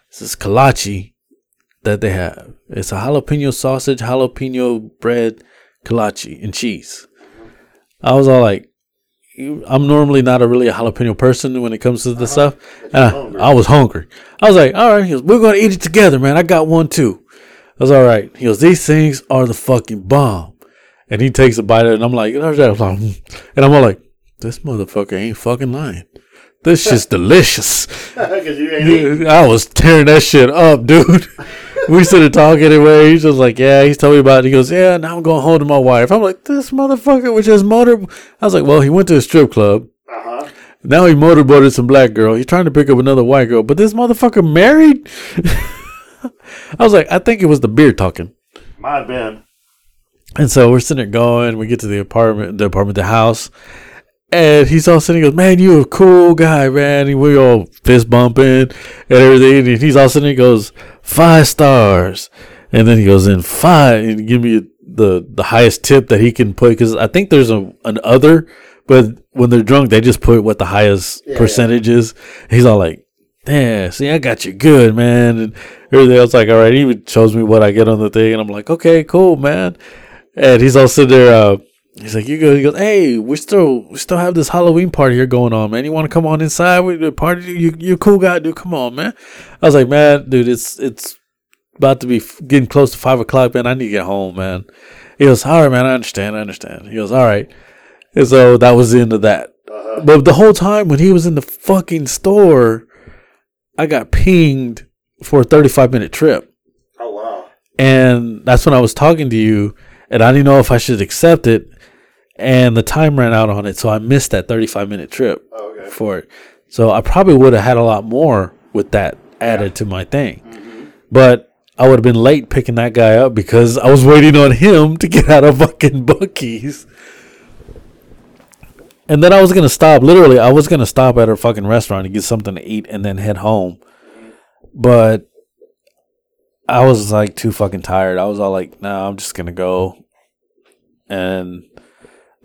This is kolache that they have. It's a jalapeno sausage, jalapeno bread, kolache, and cheese. I was all like, I'm normally not a really a jalapeno person when it comes to this uh-huh. stuff. And I, I was hungry. I was like, all right. He goes, we're going to eat it together, man. I got one too. I was all right. He goes, these things are the fucking bomb. And he takes a bite of it, and I'm like, "There's that." I'm like, and I'm all like, this motherfucker ain't fucking lying. This shit's delicious. You ain't I was tearing that shit up, dude. we started talking anyway. He's just like, yeah. He's telling me about it. He goes, yeah. Now I'm going home to my wife. I'm like, this motherfucker was just motor. I was like, well, he went to a strip club. Uh-huh. Now he motorboated some black girl. He's trying to pick up another white girl, but this motherfucker married. I was like, I think it was the beer talking. Might have been. And so we're sitting there going. We get to the apartment, the apartment, the house, and he's all sitting. He goes, "Man, you a cool guy, man." And we all fist bumping and everything. And he's all sitting. He goes, five stars, and then he goes in five and give me the the highest tip that he can put because I think there's a an other, but when they're drunk, they just put what the highest Yeah, percentage is. He's all like, yeah, see, I got you good, man. And everything else, like, all right. He even shows me what I get on the thing, and I'm like, okay, cool, man. And he's all sitting there. Uh, he's like, you go. He goes, hey, we still we still have this Halloween party here going on, man. You want to come on inside? We the party. You you cool guy, dude. Come on, man. I was like, man, dude, it's it's about to be f- getting close to five o'clock, man. I need to get home, man. He goes, all right, man. I understand. I understand. He goes, all right. And so that was the end of that. Uh-huh. But the whole time when he was in the fucking store, I got pinged for a 35 minute trip. Oh wow. And that's when I was talking to you, and I didn't know if I should accept it. And the time ran out on it, so I missed that 35 minute trip Oh, okay. for it. So I probably would have had a lot more with that added to my thing. Mm-hmm. But I would have been late picking that guy up because I was waiting on him to get out of fucking Buc-ee's. And then I was gonna stop. Literally, I was gonna stop at a fucking restaurant to get something to eat and then head home. But I was like too fucking tired. I was all like, "Nah, I'm just gonna go." And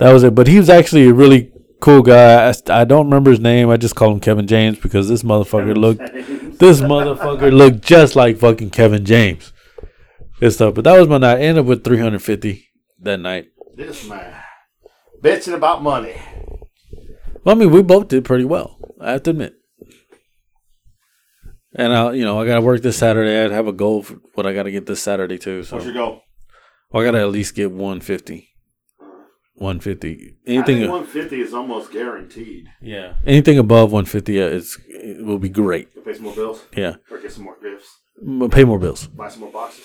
that was it. But he was actually a really cool guy. I, I don't remember his name. I just call him Kevin James because this motherfucker looked this motherfucker looked just like fucking Kevin James and stuff. But that was my night. I ended up with 350 that night. This man bitching about money. Well, I mean, we both did pretty well. I have to admit. And I, you know, I got to work this Saturday. I'd have a goal for what I got to get this Saturday too. So What's your goal? well, I got to at least get 150. 150. Anything, 150 is almost guaranteed. yeah, anything above 150 uh, is it will be great. You pay some more bills Yeah, or get some more gifts. M- pay more bills. Buy some more boxes.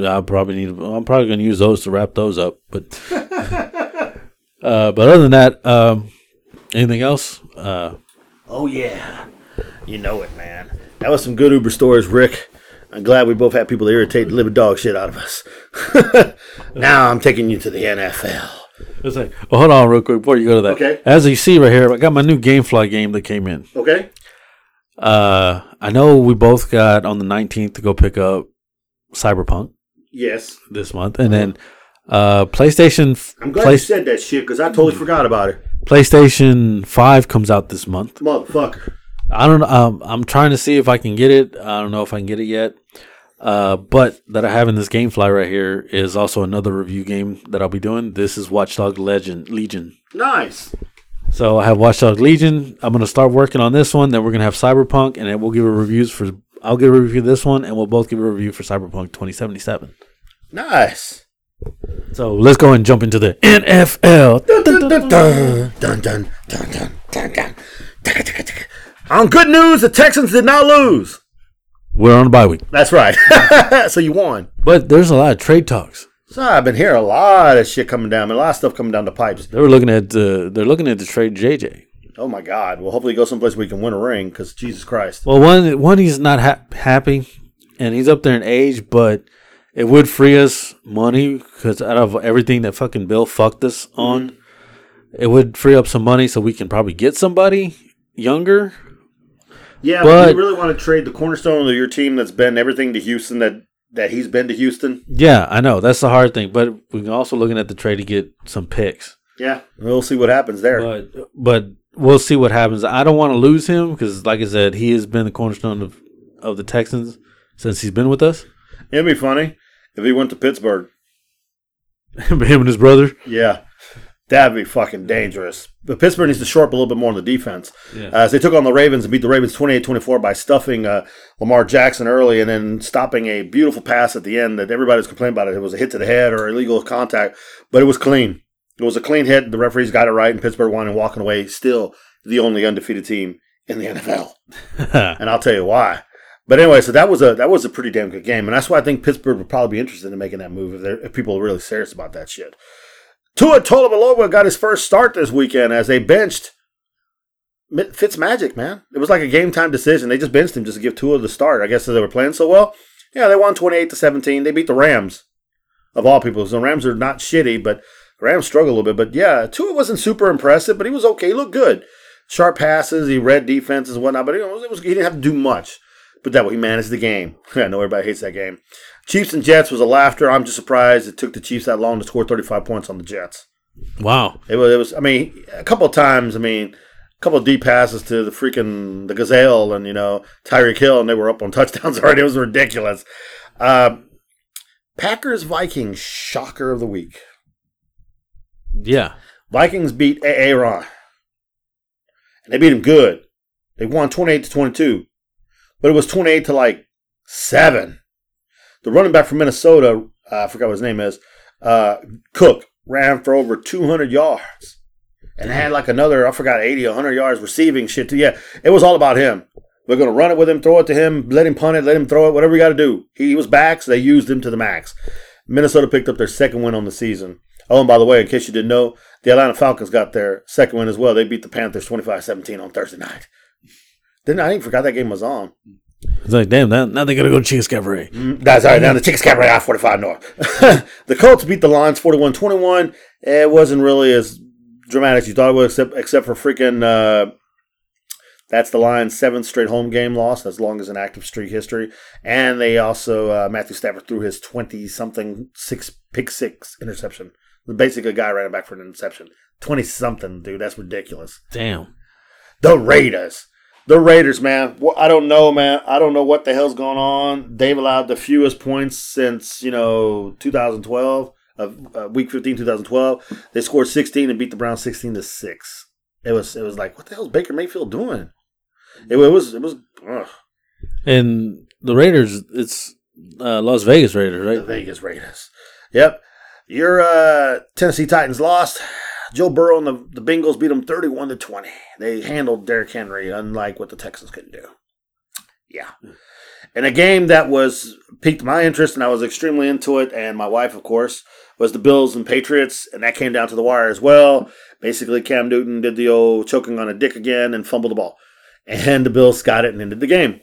I probably need. I'm probably going to use those to wrap those up. But, uh, but other than that, um, anything else? Uh, Oh yeah, you know it, man. That was some good Uber stories, Rick. I'm glad we both had people to irritate the living dog shit out of us. now I'm taking you to the NFL. It's like, well, hold on real quick before you go to that. Okay. As you see right here, I got my new GameFly game that came in. Okay. Uh, I know we both got on the 19th to go pick up Cyberpunk Yes. this month, and then uh, PlayStation f- I'm glad Play- you said that shit because I totally forgot about it. PlayStation Five comes out this month. Motherfucker. I don't know. Um, I'm trying to see if I can get it. I don't know if I can get it yet. Uh, but that I have in this GameFly right here is also another review game that I'll be doing. This is Watchdog Legend Legion. Nice. So I have Watchdog Legion. I'm gonna start working on this one. Then we're gonna have Cyberpunk, and then we'll give a reviews for. I'll give a review this one, and we'll both give a review for Cyberpunk 2077. Nice. So let's go and jump into the NFL. Dun, dun, dun, on good news, the Texans did not lose. We're on a bye week, That's right. so you won. but there's a lot of trade talks. So I've been hearing a lot of shit coming down, a lot of stuff coming down the pipes. They were looking at the, they're looking at the trade JJ. Oh my God! Well, hopefully, go someplace where we can win a ring. Because Jesus Christ, Well, one one he's not ha- happy, and he's up there in age, but it would free us money because out of everything that fucking Bill fucked us on, it would free up some money so we can probably get somebody younger. Yeah, But- you really want to trade the cornerstone of your team that's been everything to Houston that that he's been to Houston. Yeah, I know that's the hard thing, but we're also looking at the trade to get some picks. Yeah, we'll see what happens there. But but we'll see what happens. I don't want to lose him because, like I said, he has been the cornerstone of of the Texans since he's been with us. It'd be funny if he went to Pittsburgh. him and his brother. Yeah, that'd be fucking dangerous. But Pittsburgh needs to shore up a little bit more on the defense. Yeah. As they took on the Ravens and beat the Ravens 28-24 by stuffing uh, Lamar Jackson early and then stopping a beautiful pass at the end that everybody was complaining about. It, it was a hit to the head or illegal contact, but it was clean. It was a clean hit. The referees got it right, and Pittsburgh won and walking away still the only undefeated team in the NFL. and I'll tell you why. But anyway, so that was a that was a pretty damn good game, and that's why I think Pittsburgh would probably be interested in making that move if, if people are really serious about that shit. Tua Tagovailoa got his first start this weekend as they benched Fitzmagic. Man, it was like a game time decision. They just benched him just to give Tua the start. I guess they were playing so well. Yeah, they won twenty eight to seventeen. They beat the Rams, of all people. So the Rams are not shitty, but Rams struggle a little bit. But yeah, Tua wasn't super impressive, but he was okay. He looked good. Sharp passes, he read defenses and whatnot, but it was, it was, he didn't have to do much. But that way, he managed the game. I know everybody hates that game. Chiefs and Jets was a laughter. I'm just surprised it took the Chiefs that long to score 35 points on the Jets. Wow. It was, it was I mean, a couple of times, I mean, a couple of deep passes to the freaking the Gazelle and you know Tyreek Hill, and they were up on touchdowns already. It was ridiculous. Uh, Packers Vikings shocker of the week. Yeah. Vikings beat Aaron, and they beat him good. They won twenty eight to twenty two, but it was twenty eight to like seven. The running back from Minnesota, uh, I forgot what his name is, uh, Cook ran for over two hundred yards, and had like another I forgot 80, 100 yards receiving shit. Too. Yeah, it was all about him. We're gonna run it with him, throw it to him, let him punt it, let him throw it, whatever we got to do. He was back, so they used him to the max. Minnesota picked up their second win on the season. Oh, and by the way, in case you didn't know, the Atlanta Falcons got their second win as well. They beat the Panthers 25-17 on Thursday night. Then I even forgot that game was on. It's like, damn, now, now they got to go to Chica's Cabaret. That's all right. Now the Chickens Cabaret I 45 North. the Colts beat the Lions 41 21. It wasn't really as dramatic as you thought it would, except, except for freaking. Uh, that's the Lions' seventh straight home game loss, as long as an active streak history. And they also, uh, Matthew Stafford threw his 20 something six pick six interception. Basically, a guy ran it back for an interception. 20 something, dude. That's ridiculous. Damn. The Raiders. The Raiders, man. I don't know, man. I don't know what the hell's going on. They've allowed the fewest points since, you know, 2012, of uh, week 15, 2012. They scored 16 and beat the Browns 16 to 6. It was it was like, what the hell is Baker Mayfield doing? It, it was it was ugh, And the Raiders, it's uh, Las Vegas Raiders, the right? Vegas Raiders. Yep. Your uh, Tennessee Titans lost. Joe Burrow and the, the Bengals beat them 31 to 20. They handled Derrick Henry, unlike what the Texans couldn't do. Yeah. Hmm. And a game that was piqued my interest, and I was extremely into it, and my wife, of course, was the Bills and Patriots, and that came down to the wire as well. Basically, Cam Newton did the old choking on a dick again and fumbled the ball. And the Bills got it and ended the game.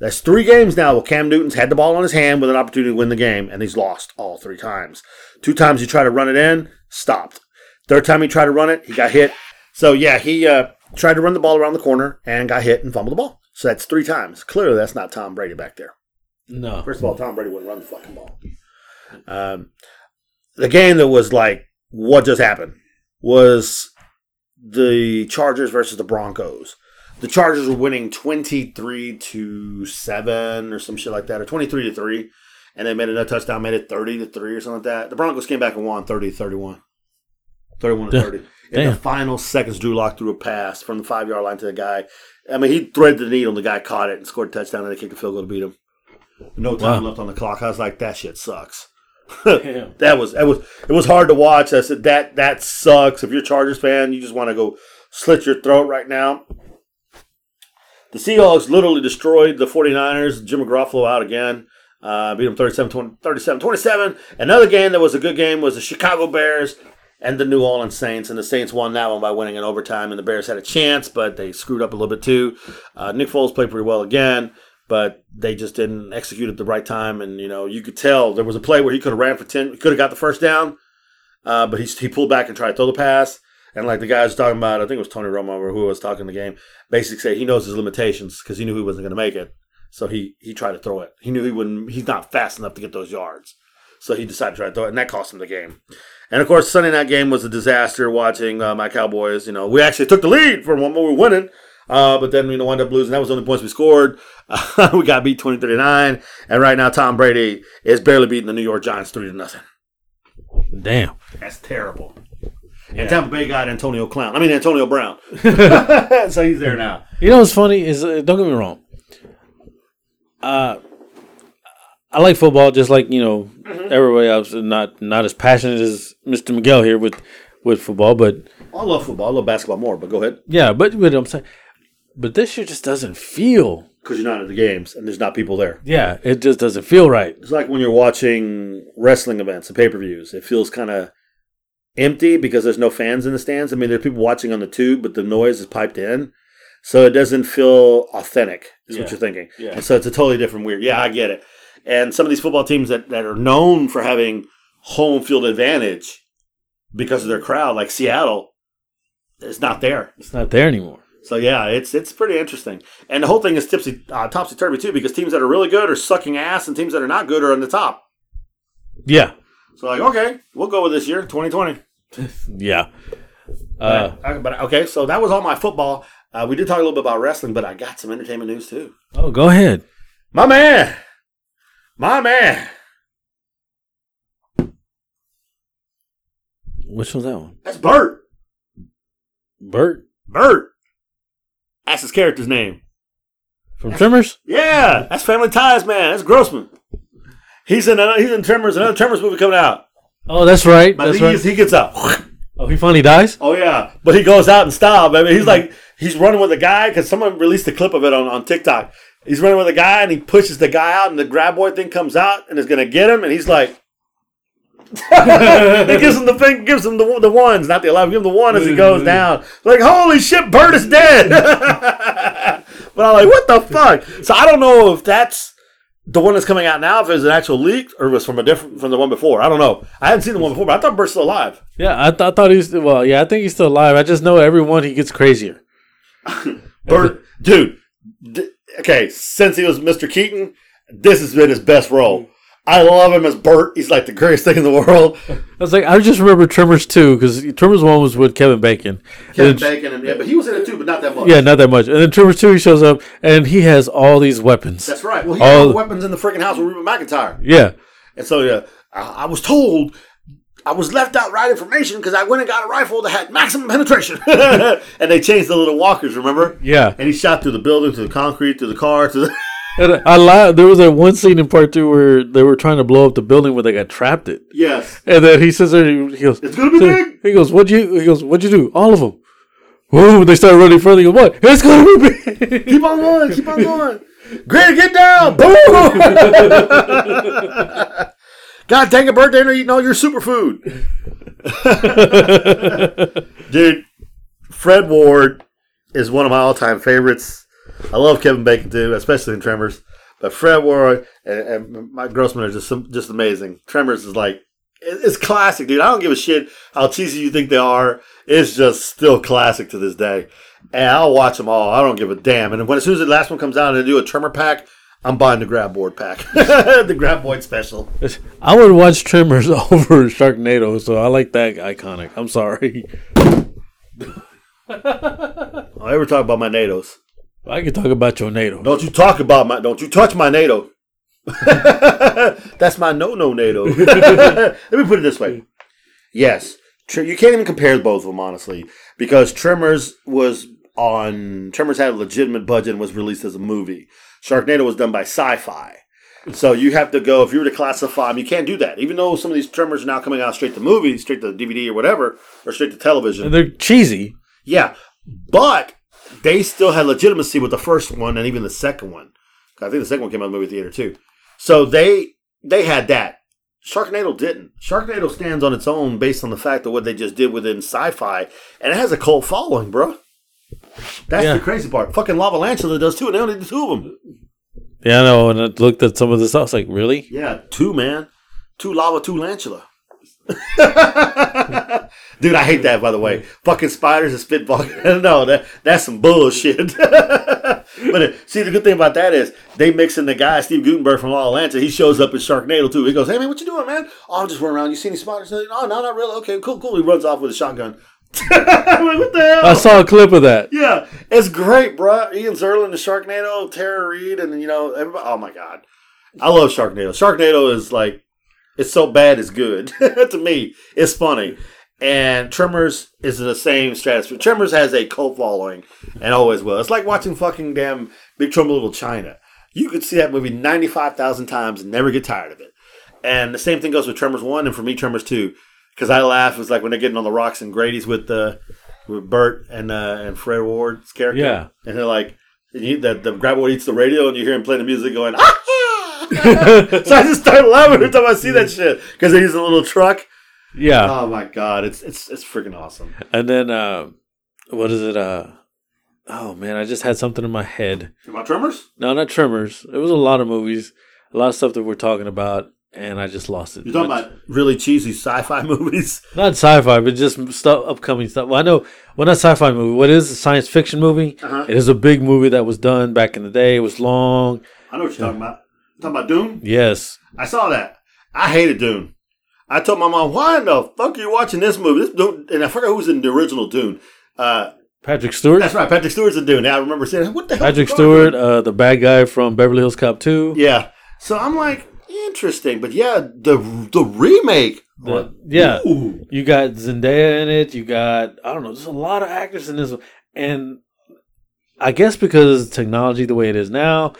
That's three games now where Cam Newton's had the ball on his hand with an opportunity to win the game, and he's lost all three times. Two times he tried to run it in, stopped. Third time he tried to run it, he got hit. So yeah, he uh, tried to run the ball around the corner and got hit and fumbled the ball. So that's three times. Clearly, that's not Tom Brady back there. No. First of all, Tom Brady wouldn't run the fucking ball. Um, the game that was like, what just happened was the Chargers versus the Broncos. The Chargers were winning 23 to 7 or some shit like that, or 23 to 3. And they made another touchdown, made it 30 to 3 or something like that. The Broncos came back and won 30 to 31. 31 to 30. In the final seconds, Drew Lock threw a pass from the five yard line to the guy. I mean, he threaded the needle. And the guy caught it and scored a touchdown, and they kicked a field goal to beat him. No time Wow. left on the clock. I was like, that shit sucks. that was that was it was hard to watch. I said that that sucks. If you're a Chargers fan, you just want to go slit your throat right now. The Seahawks literally destroyed the 49ers. Jimmy Garoppolo out again. Uh, beat them 37 20, 37 27. Another game that was a good game was the Chicago Bears and the New Orleans Saints. And the Saints won that one by winning in overtime. And the Bears had a chance, but they screwed up a little bit too. Uh, Nick Foles played pretty well again, but they just didn't execute at the right time. And, you know, you could tell there was a play where he could have ran for 10, could have got the first down, uh, but he, he pulled back and tried to throw the pass. And like the guy was talking about, I think it was Tony Romo or who was talking the game, basically said he knows his limitations because he knew he wasn't going to make it. So he he tried to throw it. He knew he wouldn't. He's not fast enough to get those yards. So he decided to try to throw it, and that cost him the game. And of course, Sunday night game was a disaster. Watching uh, my Cowboys, you know, we actually took the lead for one more we were winning, uh, but then you know wound up losing. That was the only points we scored. we got beat 20-39. and right now Tom Brady is barely beating the New York Giants three to nothing. Damn. That's terrible. And Tampa Bay got Antonio Clown. I mean Antonio Brown. so he's there now. You know what's funny is uh, don't get me wrong. Uh, I like football just like you know mm-hmm. everybody else. Not not as passionate as Mr. Miguel here with with football, but I love football. I love basketball more, but go ahead. yeah, but but I'm saying, but this year just doesn't feel. Because you're not at the games and there's not people there. Yeah, it just doesn't feel right. It's like when you're watching wrestling events and pay per views. It feels kind of empty because there's no fans in the stands. I mean, there's people watching on the tube, but the noise is piped in. So it doesn't feel authentic, is what you're thinking. Yeah. And so it's a totally different weird. Yeah, I get it. And some of these football teams that, that are known for having home field advantage because of their crowd, like Seattle, it's not there. It's not there anymore. So yeah, it's it's pretty interesting, and the whole thing is tipsy uh, topsy turvy too because teams that are really good are sucking ass, and teams that are not good are on the top. Yeah, So like, okay, we'll go with this year, 2020. yeah. Uh, Uh, but okay, so that was all my football. Uh, we did talk a little bit about wrestling, but I got some entertainment news too. Oh, go ahead. My man, my man. Which one's that one? That's Bert. Bert Bert. That's his character's name. from Tremors. Yeah, that's Family Ties, man. That's Grossman. He's in another, he's in Tremors, another Tremors movie coming out. Oh, that's right. But That's he, right. he gets up. Oh, he finally dies. Oh yeah, but he goes out in style, baby. He's like he's running with a guy because someone released a clip of it on, on TikTok. He's running with a guy and he pushes the guy out, and the Graboid thing comes out and is gonna get him, and he's like. he gives him the thing, gives him the the ones, not the eleven. Give him the one as he goes mm-hmm. down. Like holy shit, Bert is dead. but I'm like, what the fuck? So I don't know if that's the one that's coming out now, if it's an actual leak or if it's from a different from the one before. I don't know. I hadn't seen the one before, but I thought Bert's still alive. Yeah, I, th- I thought he's. Well, yeah, I think he's still alive. I just know every one he gets crazier. Bert, dude. D- okay, since he was Mr. Keaton, this has been his best role. I love him as Bert. He's like the greatest thing in the world. I was like, I just remember Tremors two because Tremors one was with Kevin Bacon. Kevin And Bacon, and yeah, but he was in it too, but not that much. Yeah, not that much. And then Tremors two, he shows up and he has all these weapons. that's right. Well, he All- had weapons in the freaking house with Reba McEntire, yeah, and so yeah, I, I was told. I was left out right information because I went and got a rifle that had maximum penetration, and they changed the little walkers. Remember? yeah. And he shot through the building, through the concrete, through the car, to the. And I lied. There was that one scene in part two where they were trying to blow up the building where they got trapped. It. yes, And then he says, there, he goes, It's gonna be big. He goes, what'd you? He goes, what'd you do? All of them. Whoa! They started running further. He goes, what? It's gonna be big. Keep on going. Keep on going. Grant, get down. Boom. God dang it, Bert Dinner eating all your superfood. Dude, Fred Ward is one of my all time favorites. I love Kevin Bacon too, especially in Tremors. But Fred Ward and, and Mike Grossman are just just amazing. Tremors is like it's classic, dude. I don't give a shit how cheesy you think they are. It's just still classic to this day. And I'll watch them all. I don't give a damn. And when as soon as the last one comes out and they do a Tremor pack, I'm buying the Graboid pack, the Graboid special. I would watch Tremors over Sharknado, so I like that iconic. I'm sorry. I ever talk about my NATOs? I can talk about your NATO. Don't you talk about my? Don't you touch my NATO? That's my no no NATO. Let me put it this way. Yes, you can't even compare both of them honestly because Tremors was on Tremors had a legitimate budget and was released as a movie. Sharknado was done by Sci-Fi. So you have to go if you were to classify them, you can't do that. Even though some of these Tremors are now coming out straight to movies, straight to DVD or whatever, or straight to television. And they're cheesy. Yeah, but they still had legitimacy with the first one and even the second one. I think the second one came out in the movie theater too. So they they had that. Sharknado didn't. Sharknado stands on its own based on the fact of what they just did within sci-fi, and it has a cult following, bro. That's Yeah. the crazy part. Fucking Lavalantula does too, and they only did two of them. Yeah, I know. And I looked at some of this, I was like, really? Yeah, two man, two lava, two lantula. Dude, I hate that. By the way, fucking spiders and spitball. no, that that's some bullshit. but uh, see, the good thing about that is they mix in the guy Steve Guttenberg from Lavalantula. He shows up in Sharknado too. He goes, "Hey man, what you doing, man? Oh, I'm just running around. You see any spiders? Oh, no, not really. Okay, cool, cool." He runs off with a shotgun. Like, what the hell? I saw a clip of that. Yeah, it's great, bro. Ian Ziering, the Sharknado, Tara Reid, and you know everybody. Oh my god, I love Sharknado. Sharknado is like it's so bad it's good to me. It's funny, and Tremors is in the same stratosphere. Tremors has a cult following, and always will. It's like watching fucking damn Big Trouble in Little China. You could see that movie ninety five thousand times and never get tired of it. And the same thing goes with Tremors one, and for me, Tremors two. Because I laugh, it's like when they're getting on the rocks and Grady's with the with Bert and uh, and Fred Ward's character. Yeah. and they're like, and you, the the grab eats the radio, and you hear him playing the music going. Ah! so I just start laughing every time I see that shit because they use a little truck. Yeah. Oh my god, it's it's it's freaking awesome. And then, uh, what is it? Uh, oh, man, I just had something in my head. About Tremors? No, not Tremors. It was a lot of movies, a lot of stuff that we're talking about, and I just lost it. You're talking about really cheesy sci-fi movies? Not sci fi, but just stuff, upcoming stuff. Well, I know, well, not sci fi movie. What is a science fiction movie? Uh-huh. It is a big movie that was done back in the day. It was long. I know what you're talking about. You talking about Dune? Yes. I saw that. I hated Dune. I told my mom, "Why in the fuck are you watching this movie?" This Dune, and I forgot who was in the original Dune. Uh, Patrick Stewart. That's right. Patrick Stewart's in Dune. Now I remember saying, "What the hell?" Patrick Stewart, uh, the bad guy from Beverly Hills Cop Two. Yeah. So I'm like, interesting, but yeah, the the remake. The- yeah. Ooh. You got Zendaya in it. You got I don't know. There's a lot of actors in this, and I guess because technology the way it is now,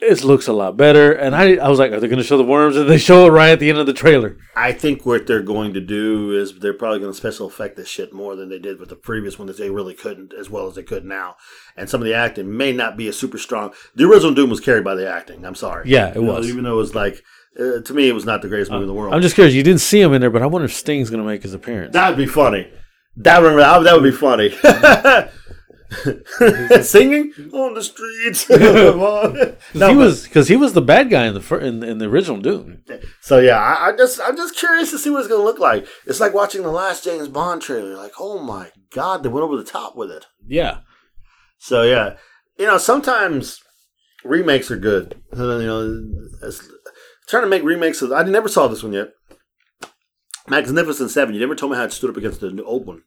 it looks a lot better. And I I was like, are they going to show the worms? And they show it right at the end of the trailer. I think what they're going to do is they're probably going to special effect this shit more than they did with the previous one that they really couldn't as well as they could now. And some of the acting may not be as super strong. The original Dune was carried by the acting. I'm sorry. Yeah, it You know, was. even though it was like uh, to me, it was not the greatest movie in the world. I'm just curious. You didn't see him in there, but I wonder if Sting's going to make his appearance. That'd be funny. That would that would be funny. Singing on the streets. Because he was because he was the bad guy in the fir- in, in the original Dune. So yeah, I, I just I'm just curious to see what it's gonna look like. It's like watching the last James Bond trailer. Like, oh my god, they went over the top with it. Yeah, So yeah, you know sometimes remakes are good. You know, trying to make remakes. Of, I never saw this one yet. Magnificent Seven. You never told me how it stood up against the old one.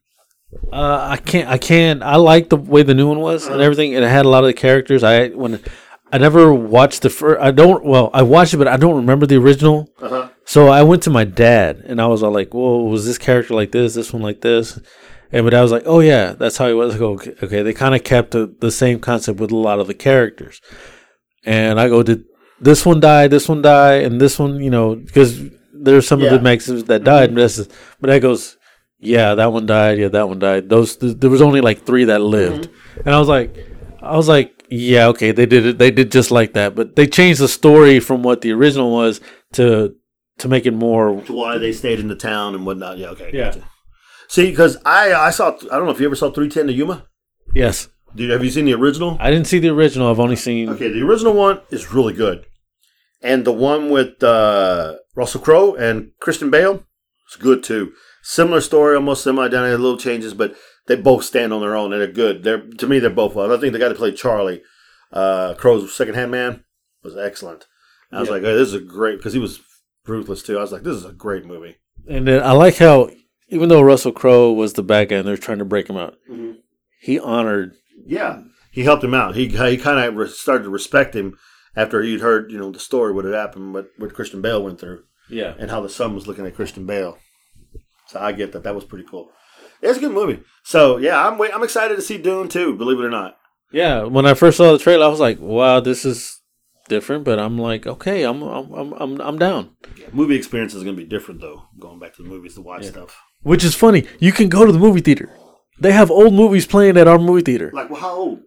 Uh, I can't I can't I like the way the new one was and everything. And it had a lot of the characters. I when I never watched the first. I don't well I watched it, but I don't remember the original. Uh-huh. So I went to my dad and I was all like, "Whoa, was this character like this? This one like this?" And but I was like, "Oh yeah, that's how he was." I go, "Okay, okay." They kind of kept the, the same concept with a lot of the characters. And I go, "Did this one die? This one die? And this one, you know, because there's some Yeah. of the Mexicans that died." Is, but that goes, "Yeah, that one died. Yeah, that one died. Those th- there was only like three that lived." And I was like, I was like, "Yeah, okay, they did it. They did just like that." But they changed the story from what the original was to to make it more To why they stayed in the town and whatnot. Yeah, okay. Yeah. gotcha. See, because I I saw I don't know if you ever saw three ten to Yuma. Yes. Did have you seen the original? I didn't see the original. I've only seen. Okay, the original one is really good, and the one with uh, Russell Crowe and Christian Bale is good too. Similar story, almost semi-identical, little changes, but they both stand on their own and they're good. They're to me, they're both. Well. I think the guy that played Charlie, uh, Crowe's second-hand man, was excellent. I was Yeah. like, hey, this is a great because he was ruthless too. I was like, this is a great movie. And then I like how, even though Russell Crowe was the bad guy and they're trying to break him out, Mhm. he honored. Yeah, he helped him out. He he kind of started to respect him after he'd heard you know the story what had happened, what what Christian Bale went through. Yeah. and how the son was looking at Christian Bale. So I get that. That was pretty cool. It's a good movie. So yeah, I'm wait, I'm excited to see Dune too. Believe it or not. Yeah. When I first saw the trailer, I was like, "Wow, this is different." But I'm like, "Okay, I'm I'm I'm I'm, I'm down." Movie experience is going to be different though. Going back to the movies to watch stuff. Which is funny. You can go to the movie theater. They have old movies playing at our movie theater. Like, well, how old?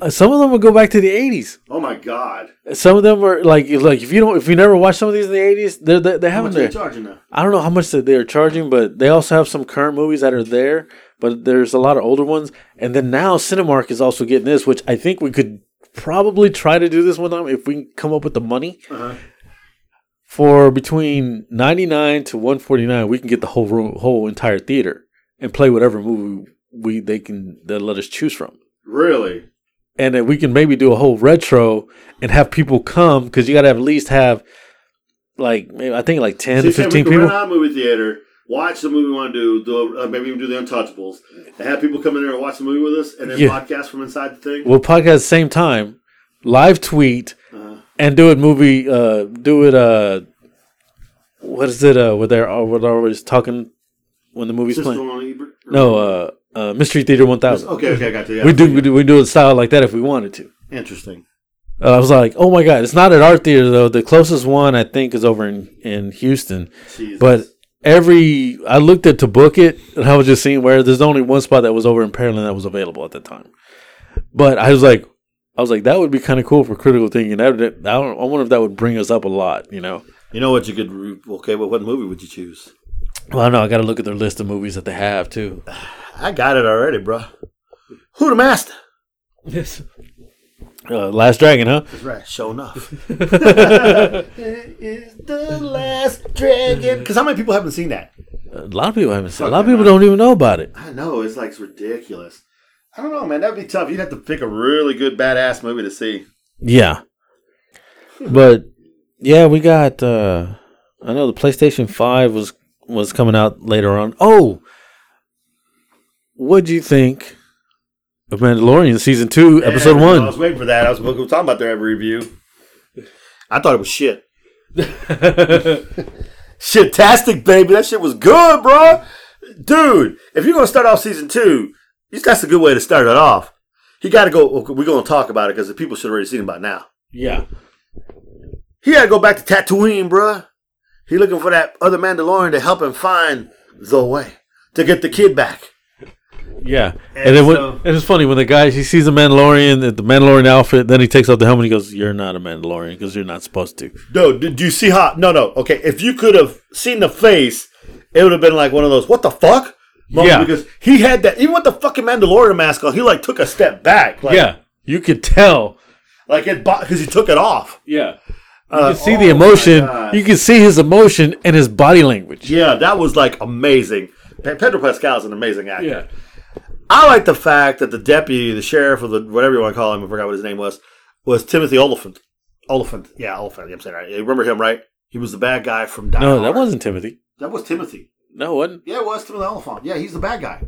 Uh, Some of them will go back to the '80s. Oh my god! Some of them are like like if you don't if you never watched some of these in the '80s, they're, they they have them are there. they charging now? I don't know how much that they're charging, but they also have some current movies that are there. But there's a lot of older ones, and then now Cinemark is also getting this, which I think we could probably try to do this one time if we can come up with the money Uh-huh. for between ninety nine to one forty nine. We can get the whole room, whole entire theater, and play whatever movie we they can they let us choose from. Really? And then we can maybe do a whole retro and have people come because you got to at least have like maybe I think like ten So to you said we fifteen people. rent out a movie theater, watch the movie we want to do, do uh, maybe even do the Untouchables, and have people come in there and watch the movie with us, and then Yeah. podcast from inside the thing. We'll podcast at the same time, live tweet, Uh-huh. and do it movie. Uh, do it. Uh, what is it? Uh, where they're uh, where they're always talking when the movie's Sister playing. No, uh, uh, Mystery Theater One Thousand. Okay, okay, I got you. Yeah. We do we do we do a style like that if we wanted to. Interesting. Uh, I was like, oh my god, it's not at our theater though. The closest one I think is over in in Houston, Jesus. but. Every I looked at to book it, and I was just seeing where there's only one spot that was over in Pearland that was available at the time. But I was like, I was like, that would be kind of cool for critical thinking. That would, I, don't, I wonder if that would bring us up a lot, you know. You know what you could re- okay, well what movie would you choose? Well, I know I got to look at their list of movies that they have too. I got it already, bro. Who the master? Yes. Uh, Last Dragon, huh? That's right, sure enough. it is the last dragon. Because how many people haven't seen that? A lot of people haven't seen. it. A lot of people that. don't even know about it. I know, it's like it's ridiculous. I don't know, man. That'd be tough. You'd have to pick a really good badass movie to see. Yeah, but yeah, we got. uh I know the PlayStation Five was was coming out later on. Oh, what'd you think of Mandalorian season two, episode Yeah, I one. was waiting for that. I was talking about their every review. I thought it was shit. Shit-tastic, baby. That shit was good, bro. Dude, if you're gonna start off season two, that's a good way to start it off. He got to go. We're gonna talk about it because the people should have already seen it by now. Yeah, He had to go back to Tatooine, bruh. He looking for that other Mandalorian to help him find the way to get the kid back. yeah. And, And then when, so- and it's funny when the guy he sees the Mandalorian, the Mandalorian outfit, then he takes off the helmet. and He goes, "You're not a Mandalorian because you're not supposed to." No, did you see how? No, no. Okay, if you could have seen the face, it would have been like one of those. What the fuck? moment, Yeah. because he had that. Even with the fucking Mandalorian mask on, he like took a step back. Like, yeah, you could tell. like it because he took it off. Yeah, you Uh, can see oh the emotion. You can see his emotion and his body language. Yeah, that was like amazing. Pedro Pascal is an amazing actor. Yeah. I like the fact that the deputy, the sheriff, or the whatever you want to call him, I forgot what his name was, was Timothy Olyphant. Olyphant, yeah, Olyphant. I'm saying right. You remember him, right? He was the bad guy from Die No, that wasn't Timothy. that was Timothy. No, it wasn't. Yeah, it was Timothy Olyphant. Yeah, he's the bad guy.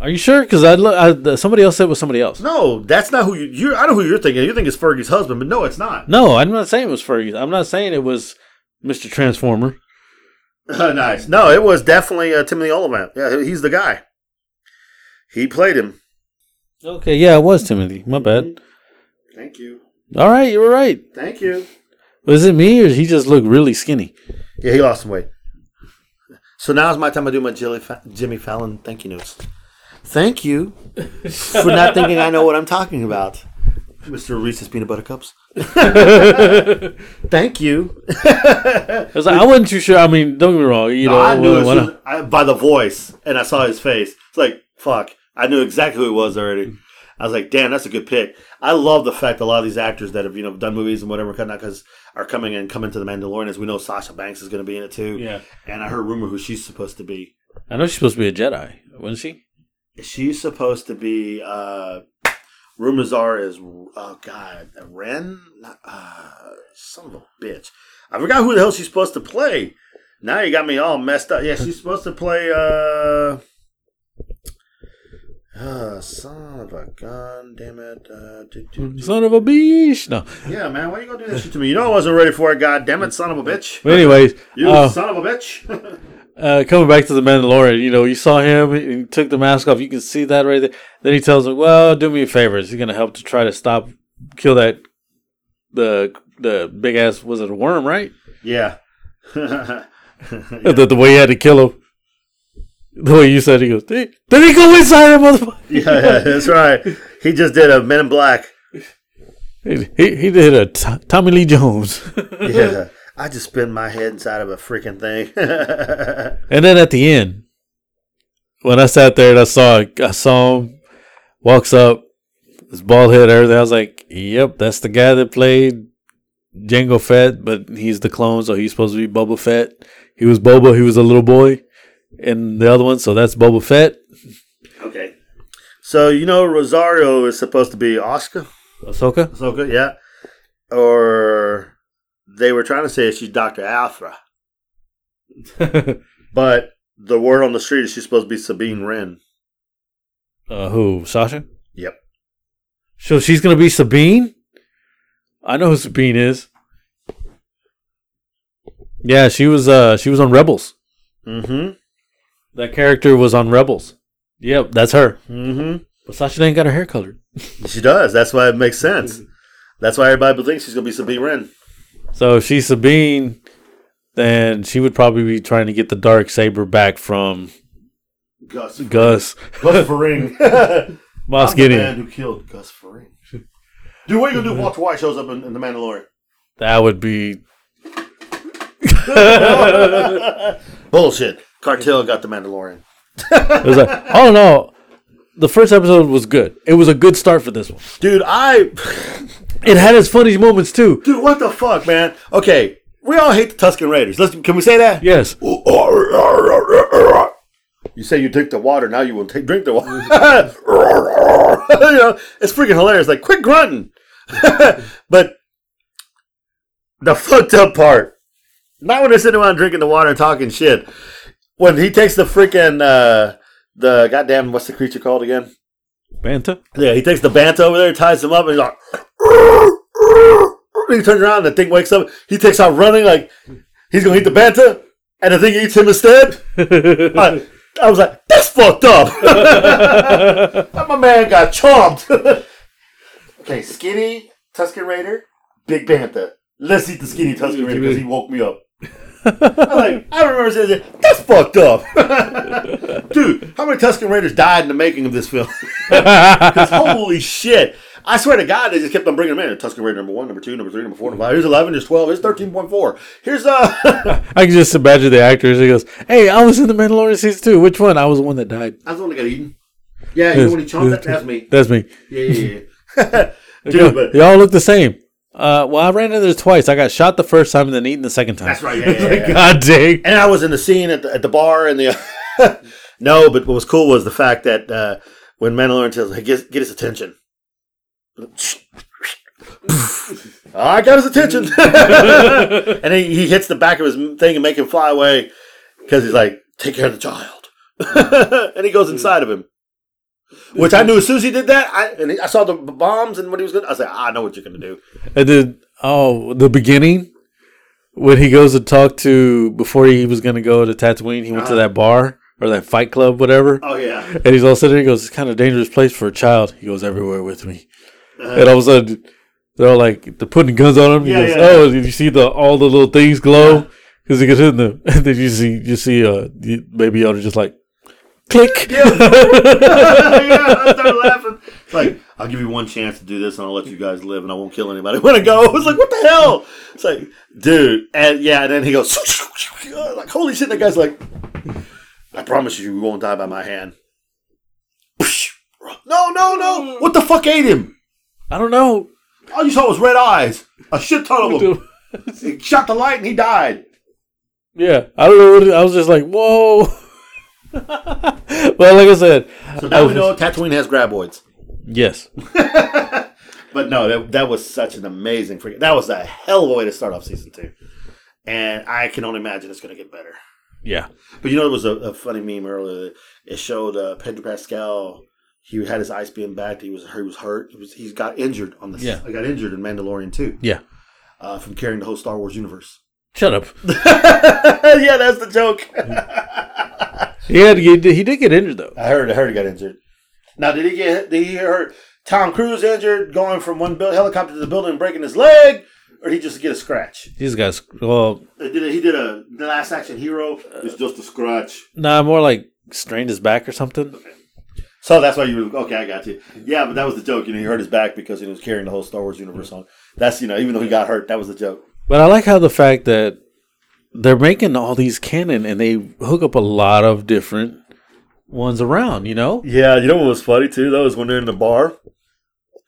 Are you sure? Because I, lo- I somebody else said it was somebody else. No, that's not who you. you I don't know who you're thinking. You think it's Fergie's husband, but no, it's not. No, I'm not saying it was Fergie. I'm not saying it was Mr. Transformer. nice. No, it was definitely uh, Timothy Olyphant. Yeah, he's the guy. He played him. Okay, yeah, it was Timothy. My bad. Thank you. All right, you were right. Thank you. Was it me or did he just looked really skinny? Yeah, he lost some weight. So now's my time to do my Jimmy Fallon thank you notes. Thank you for not thinking I know what I'm talking about, Mr. Reese's Peanut Butter Cups. Thank you. I was like, I wasn't too sure. I mean, don't get me wrong. You know, I knew when- as when I, by the voice, and I saw his face. It's like fuck. I knew exactly who it was already. I was like, damn, that's a good pick. I love the fact that a lot of these actors that have you know done movies and whatever, because are coming and coming to the Mandalorian. As we know, Sasha Banks is going to be in it too. Yeah. And I heard rumor who she's supposed to be. I know she's supposed to be a Jedi, wasn't she? She's supposed to be. uh Rumors are is oh god, Ren, uh, son of a bitch. I forgot who the hell she's supposed to play. Now you got me all messed up. Yeah, she's supposed to play. uh uh, son of a gun, damn it. Uh, do, do, do. Son of a bitch. No. Yeah, man, why you gonna do this shit to me? You know I wasn't ready for it, god damn it, son of a bitch. But anyways, You uh, son of a bitch. uh, coming back to the Mandalorian, you know, you saw him. He took the mask off. You can see that right there. Then he tells him, "Well, do me a favor. Is he going to help to try to stop, kill that the the big ass was it a worm, right? yeah. The, the way he had to kill him. The way you said, he goes, did did he go inside him, motherfucker? yeah, yeah, that's right. He just did a Men in Black. He, he, he did a T- Tommy Lee Jones. Yeah. I just spin my head inside of a freaking thing. And then at the end, when I sat there and I saw I saw him walks up, his bald head, everything. I was like, "Yep, that's the guy that played Jango Fett, but he's the clone, so he's supposed to be Boba Fett. He was Boba, he was a little boy, and the other one, so that's Boba Fett. okay. So, you know, Rosario is supposed to be Oscar? Ahsoka. Ahsoka, yeah. Or they were trying to say she's Dr. Aphra. But the word on the street is she's supposed to be Sabine Wren. uh, who? Sasha. Yep. So she's gonna be Sabine. I know who Sabine is. Yeah, she was. Uh, she was on Rebels. Mm-hmm. That character was on Rebels. Yep, that's her. Mm-hmm. But Sasha ain't got her hair colored. She does. That's why it makes sense. That's why everybody thinks she's going to be Sabine Wren. So if she's Sabine, then she would probably be trying to get the dark saber back from Gus. Gus Gus Fring. Moss I'm the man who killed Gus Fring. Dude, what are you going to do if Walter White shows up in, in The Mandalorian? That would be. Bullshit. Cartel got The Mandalorian. It was like, oh no, the first episode was good. It was a good start for this one. Dude, I... It had its funny moments too. Dude, what the fuck, man? Okay, we all hate the Tusken Raiders. Let's, can we say that? Yes, You say you drink the water, now you will take drink the water. you know, it's freaking hilarious. Like, quit grunting. but the fucked up part, not when they're sitting around drinking the water and talking shit. When he takes the freaking uh, the goddamn what's the creature called again? Bantha. Yeah, he takes the bantha over there, ties him up, and he's like, he turns around, and the thing wakes up. He takes out running like he's gonna eat the bantha, and the thing eats him instead. I, I was like, that's fucked up. My man got chomped. okay, skinny Tusken Raider, big bantha. Let's eat the skinny Tusken Raider because he woke me up. I'm like, I remember saying, that, that's fucked up. Dude, how many Tusken Raiders died in the making of this film? 'Cause holy shit. I swear to God, they just kept on bringing them in. Tusken Raider number one, number two, number three, number four, number five. Here's 11, here's 12, here's 13.4. Here's, uh, I can just imagine the actors. He goes, "Hey, I was in the Mandalorian season two. Which one? I was the one that died. I was the one that got eaten. Yeah, you know when he chomped that? That's me. That's me. Yeah, yeah, yeah. Dude, but they all look the same. Uh, well, I ran into this twice. I got shot the first time and then eaten the second time. that's right. Yeah, yeah, yeah. God dang. And I was in the scene at the, at the bar and the. no, but what was cool was the fact that uh, when Mandalorian tells, hey, get, get his attention. I got his attention. and he, he hits the back of his thing and make him fly away because he's like, take care of the child. and he goes inside of him. Which I knew as soon as he did that, I, and he, I saw the bombs and what he was going to I said, like, I know what you're going to do. And then, oh, the beginning when he goes to talk to before he was going to go to Tatooine, he went to Uh-huh. that bar or that fight club, whatever. Oh, yeah. And he's all sitting there. He goes, "It's kind of a dangerous place for a child." He goes, "Everywhere with me." Uh-huh. And all of a sudden, they're all like, they're putting guns on him. He Yeah, goes, yeah. "Oh, did you see the all the little things glow?" Because he gets in them, and then you see you see uh you- Baby Yoda just like click. yeah, I started laughing. It's like, I'll give you one chance to do this and I'll let you guys live and I won't kill anybody when I go. I was like, what the hell? It's like, dude. And yeah, and then he goes, like, holy shit. That guy's like, I promise you, you won't die by my hand. No, no, no. What the fuck ate him? I don't know. All you saw was red eyes. A shit ton of them. He shot the light and he died. Yeah, I don't know. What it, I was just like, whoa. well, like I said, So now we know Tatooine has graboids. yes, But no, that, that was such an amazing freaking. That was a hell of a way to start off season two, and I can only imagine it's going to get better. yeah, But you know, there was a, a funny meme earlier. It showed uh, Pedro Pascal. He had his ice beam back. He was he was hurt. He was he's got injured on this. Yeah. I got injured in Mandalorian too. yeah. Uh, from carrying the whole Star Wars universe. Shut up. yeah, that's the joke. He had to get, he did get injured though. I heard. I heard he got injured. Now, did he get? Did he get hurt? Tom Cruise injured going from one build, helicopter to the building and breaking his leg, or did he just get a scratch? These guys, well, Uh, Did a, he did a the last action hero? It's just a scratch. nah, more like strained his back or something. So that's why you were okay. I got you. Yeah, but that was the joke. You know, he hurt his back because he was carrying the whole Star Wars universe on. That's you know, even though he got hurt, that was the joke. But I like how the fact that they're making all these canon and they hook up a lot of different ones around. You know, Yeah, you know what was funny too? Though is when they're in the bar.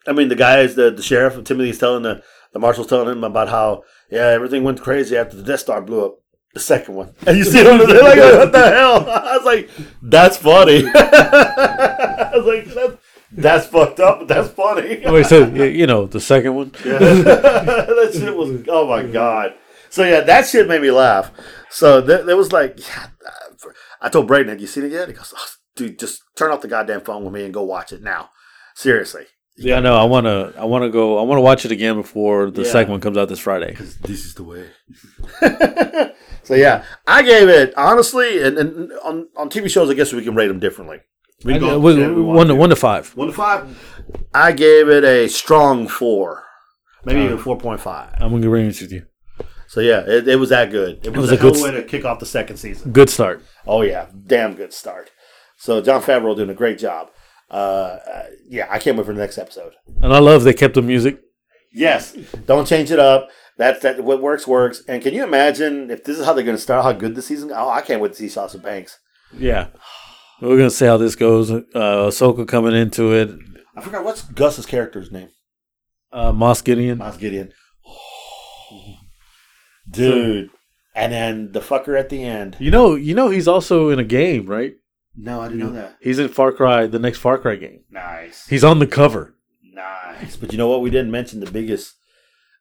I mean, the guys, the the sheriff, Timothy's telling the the marshal's telling him about how yeah everything went crazy after the Death Star blew up. The second one, and you see them they're like, what the hell? I was like, that's funny. I was like, that's, that's fucked up, but that's funny. Wait, so y- you know the second one. Yeah. that shit was oh my god. So yeah, that shit made me laugh. So th- there was like, yeah, I told Braden, "Have you seen it yet?" He goes, oh, "Dude, just turn off the goddamn phone with me and go watch it now." Seriously, Yeah, no, I want to. I want to go. I want to watch it again before the Yeah. second one comes out this Friday. Because this is the way. so yeah, I gave it honestly, and, and on on TV shows, I guess we can rate them differently. We can go one, whichever we want one to one to five. One to five. I gave it a strong four, maybe even uh, four point five. I'm gonna agree with you. So yeah, it, it was that good. It was, was a, a good good way to kick off the second season. Good start. Oh yeah, damn good start. So Jon Favreau doing a great job. Uh, uh, yeah, I can't wait for the next episode. And I love they kept the music. Yes, don't change it up. That's that. What works works. And can you imagine if this is how they're going to start? How good the season? Oh, I can't wait to see Sauce and Banks. Yeah. We're gonna see how this goes. Uh, Ahsoka coming into it. I forgot what's Gus's character's name. Uh, Moff Gideon. Moff Gideon. Dude. And then the fucker at the end. You know, you know, he's also in a game, right? No, I didn't know that. He's in Far Cry, the next Far Cry game. Nice. He's on the cover. Nice. But you know what? We didn't mention the biggest,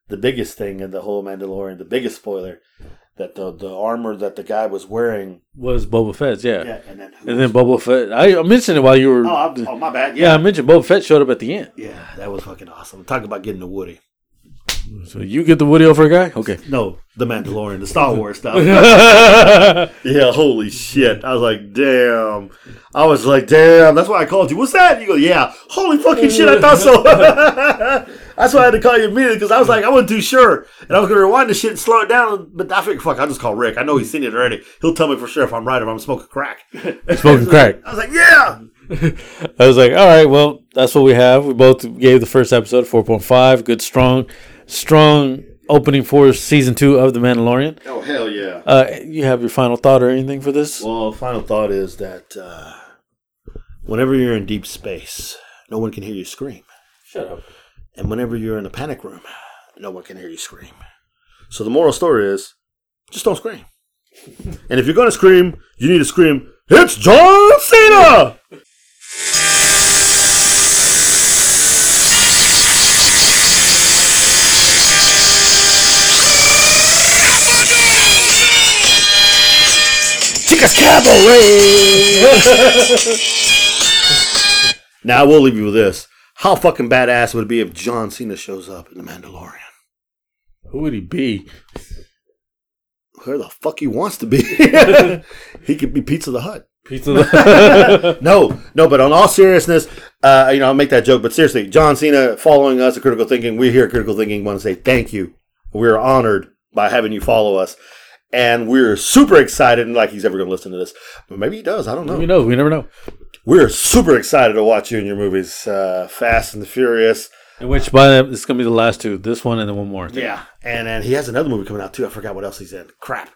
the biggest thing in the whole Mandalorian. The biggest spoiler that the the armor that the guy was wearing. Was Boba Fett's, yeah. Yeah, and then And then Boba Fett. I I mentioned it while you were. oh, I, oh my bad. yeah, yeah. I mentioned Boba Fett showed up at the end. yeah, that was fucking awesome. Talk about getting the Woody. So you get the Woody a guy? Okay. No, the Mandalorian, the Star Wars stuff. yeah, holy shit! I was like, damn. I was like, damn. That's why I called you. What's that? You go, yeah. Holy fucking shit! I thought so. That's why I had to call you immediately because I was like, I wasn't too sure, and I was gonna rewind the shit and slow it down. But I figured, fuck, I'll just call Rick. I know he's seen it already. He'll tell me for sure if I'm right or if I'm smoking crack. Smoking crack. I was like, yeah. I was like, all right, well, that's what we have. We both gave the first episode 4.5. Good, strong, strong opening for season two of The Mandalorian. Oh hell yeah. Uh, you have your final thought or anything for this? Well, final thought is that uh, whenever you're in deep space, no one can hear you scream. Shut up. And whenever you're in a panic room, no one can hear you scream. So the moral story is just don't scream. and if you're going to scream, you need to scream, It's John Cena! Cabaret! now, I will leave you with this. How fucking badass would it be if John Cena shows up in The Mandalorian? Who would he be? Where the fuck he wants to be. he could be Pizza the Hut. Pizza. The No, no, but on all seriousness, uh, you know, I'll make that joke, but seriously, John Cena following us at Critical Thinking, we here at Critical Thinking want to say thank you. We're honored by having you follow us. And we're super excited, and like he's ever going to listen to this. But maybe he does. I don't know. we know. We never know. We're super excited to watch you in your movies, uh, Fast and the Furious. In which by then, this is gonna be the last two. This one and then one more. Yeah, and then he has another movie coming out too. I forgot what else he's in. Crap.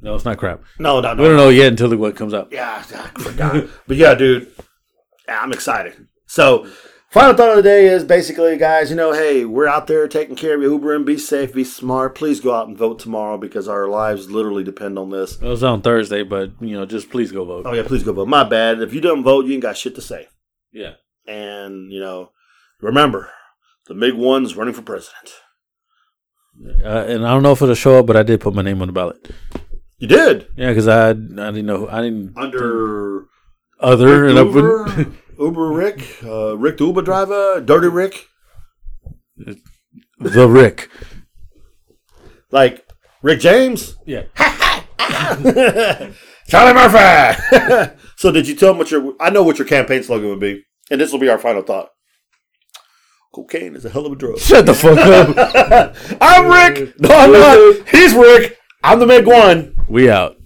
No, it's not crap. No, no, no. We don't know yet until the what comes out. Yeah, I forgot. but yeah, dude, I'm excited. So, final thought of the day is basically, guys, you know, hey, we're out there taking care of you, Uber, and be safe, be smart. Please go out and vote tomorrow because our lives literally depend on this. It was on Thursday, but you know, just please go vote. Oh yeah, please go vote. My bad. If you don't vote, you ain't got shit to say. Yeah. And you know, remember, the big One's running for president. Uh, and I don't know if it'll show up, but I did put my name on the ballot. You did Yeah, because I I didn't know I didn't under other and I Uber, put Uber Rick, uh, Rick the Uber driver, Dirty Rick, the Rick. like Rick James. Yeah. Charlie Murphy. so did you tell him what your? I know what your campaign slogan would be, and this will be our final thought. Cocaine is a hell of a drug. Shut the fuck up. I'm Rick. No, I'm not. He's Rick. I'm the Meg One. we out.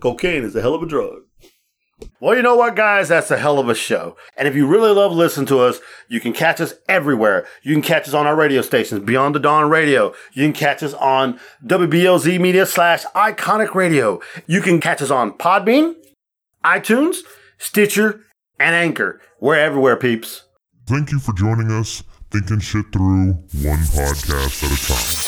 Cocaine is a hell of a drug. Well, you know what, guys? That's a hell of a show. And if you really love listening to us, you can catch us everywhere. You can catch us on our radio stations, Beyond the Dawn Radio. You can catch us on WBLZ Media slash Iconic Radio. You can catch us on Podbean, iTunes, Stitcher, and Anchor. We're everywhere, peeps. Thank you for joining us, thinking shit through one podcast at a time.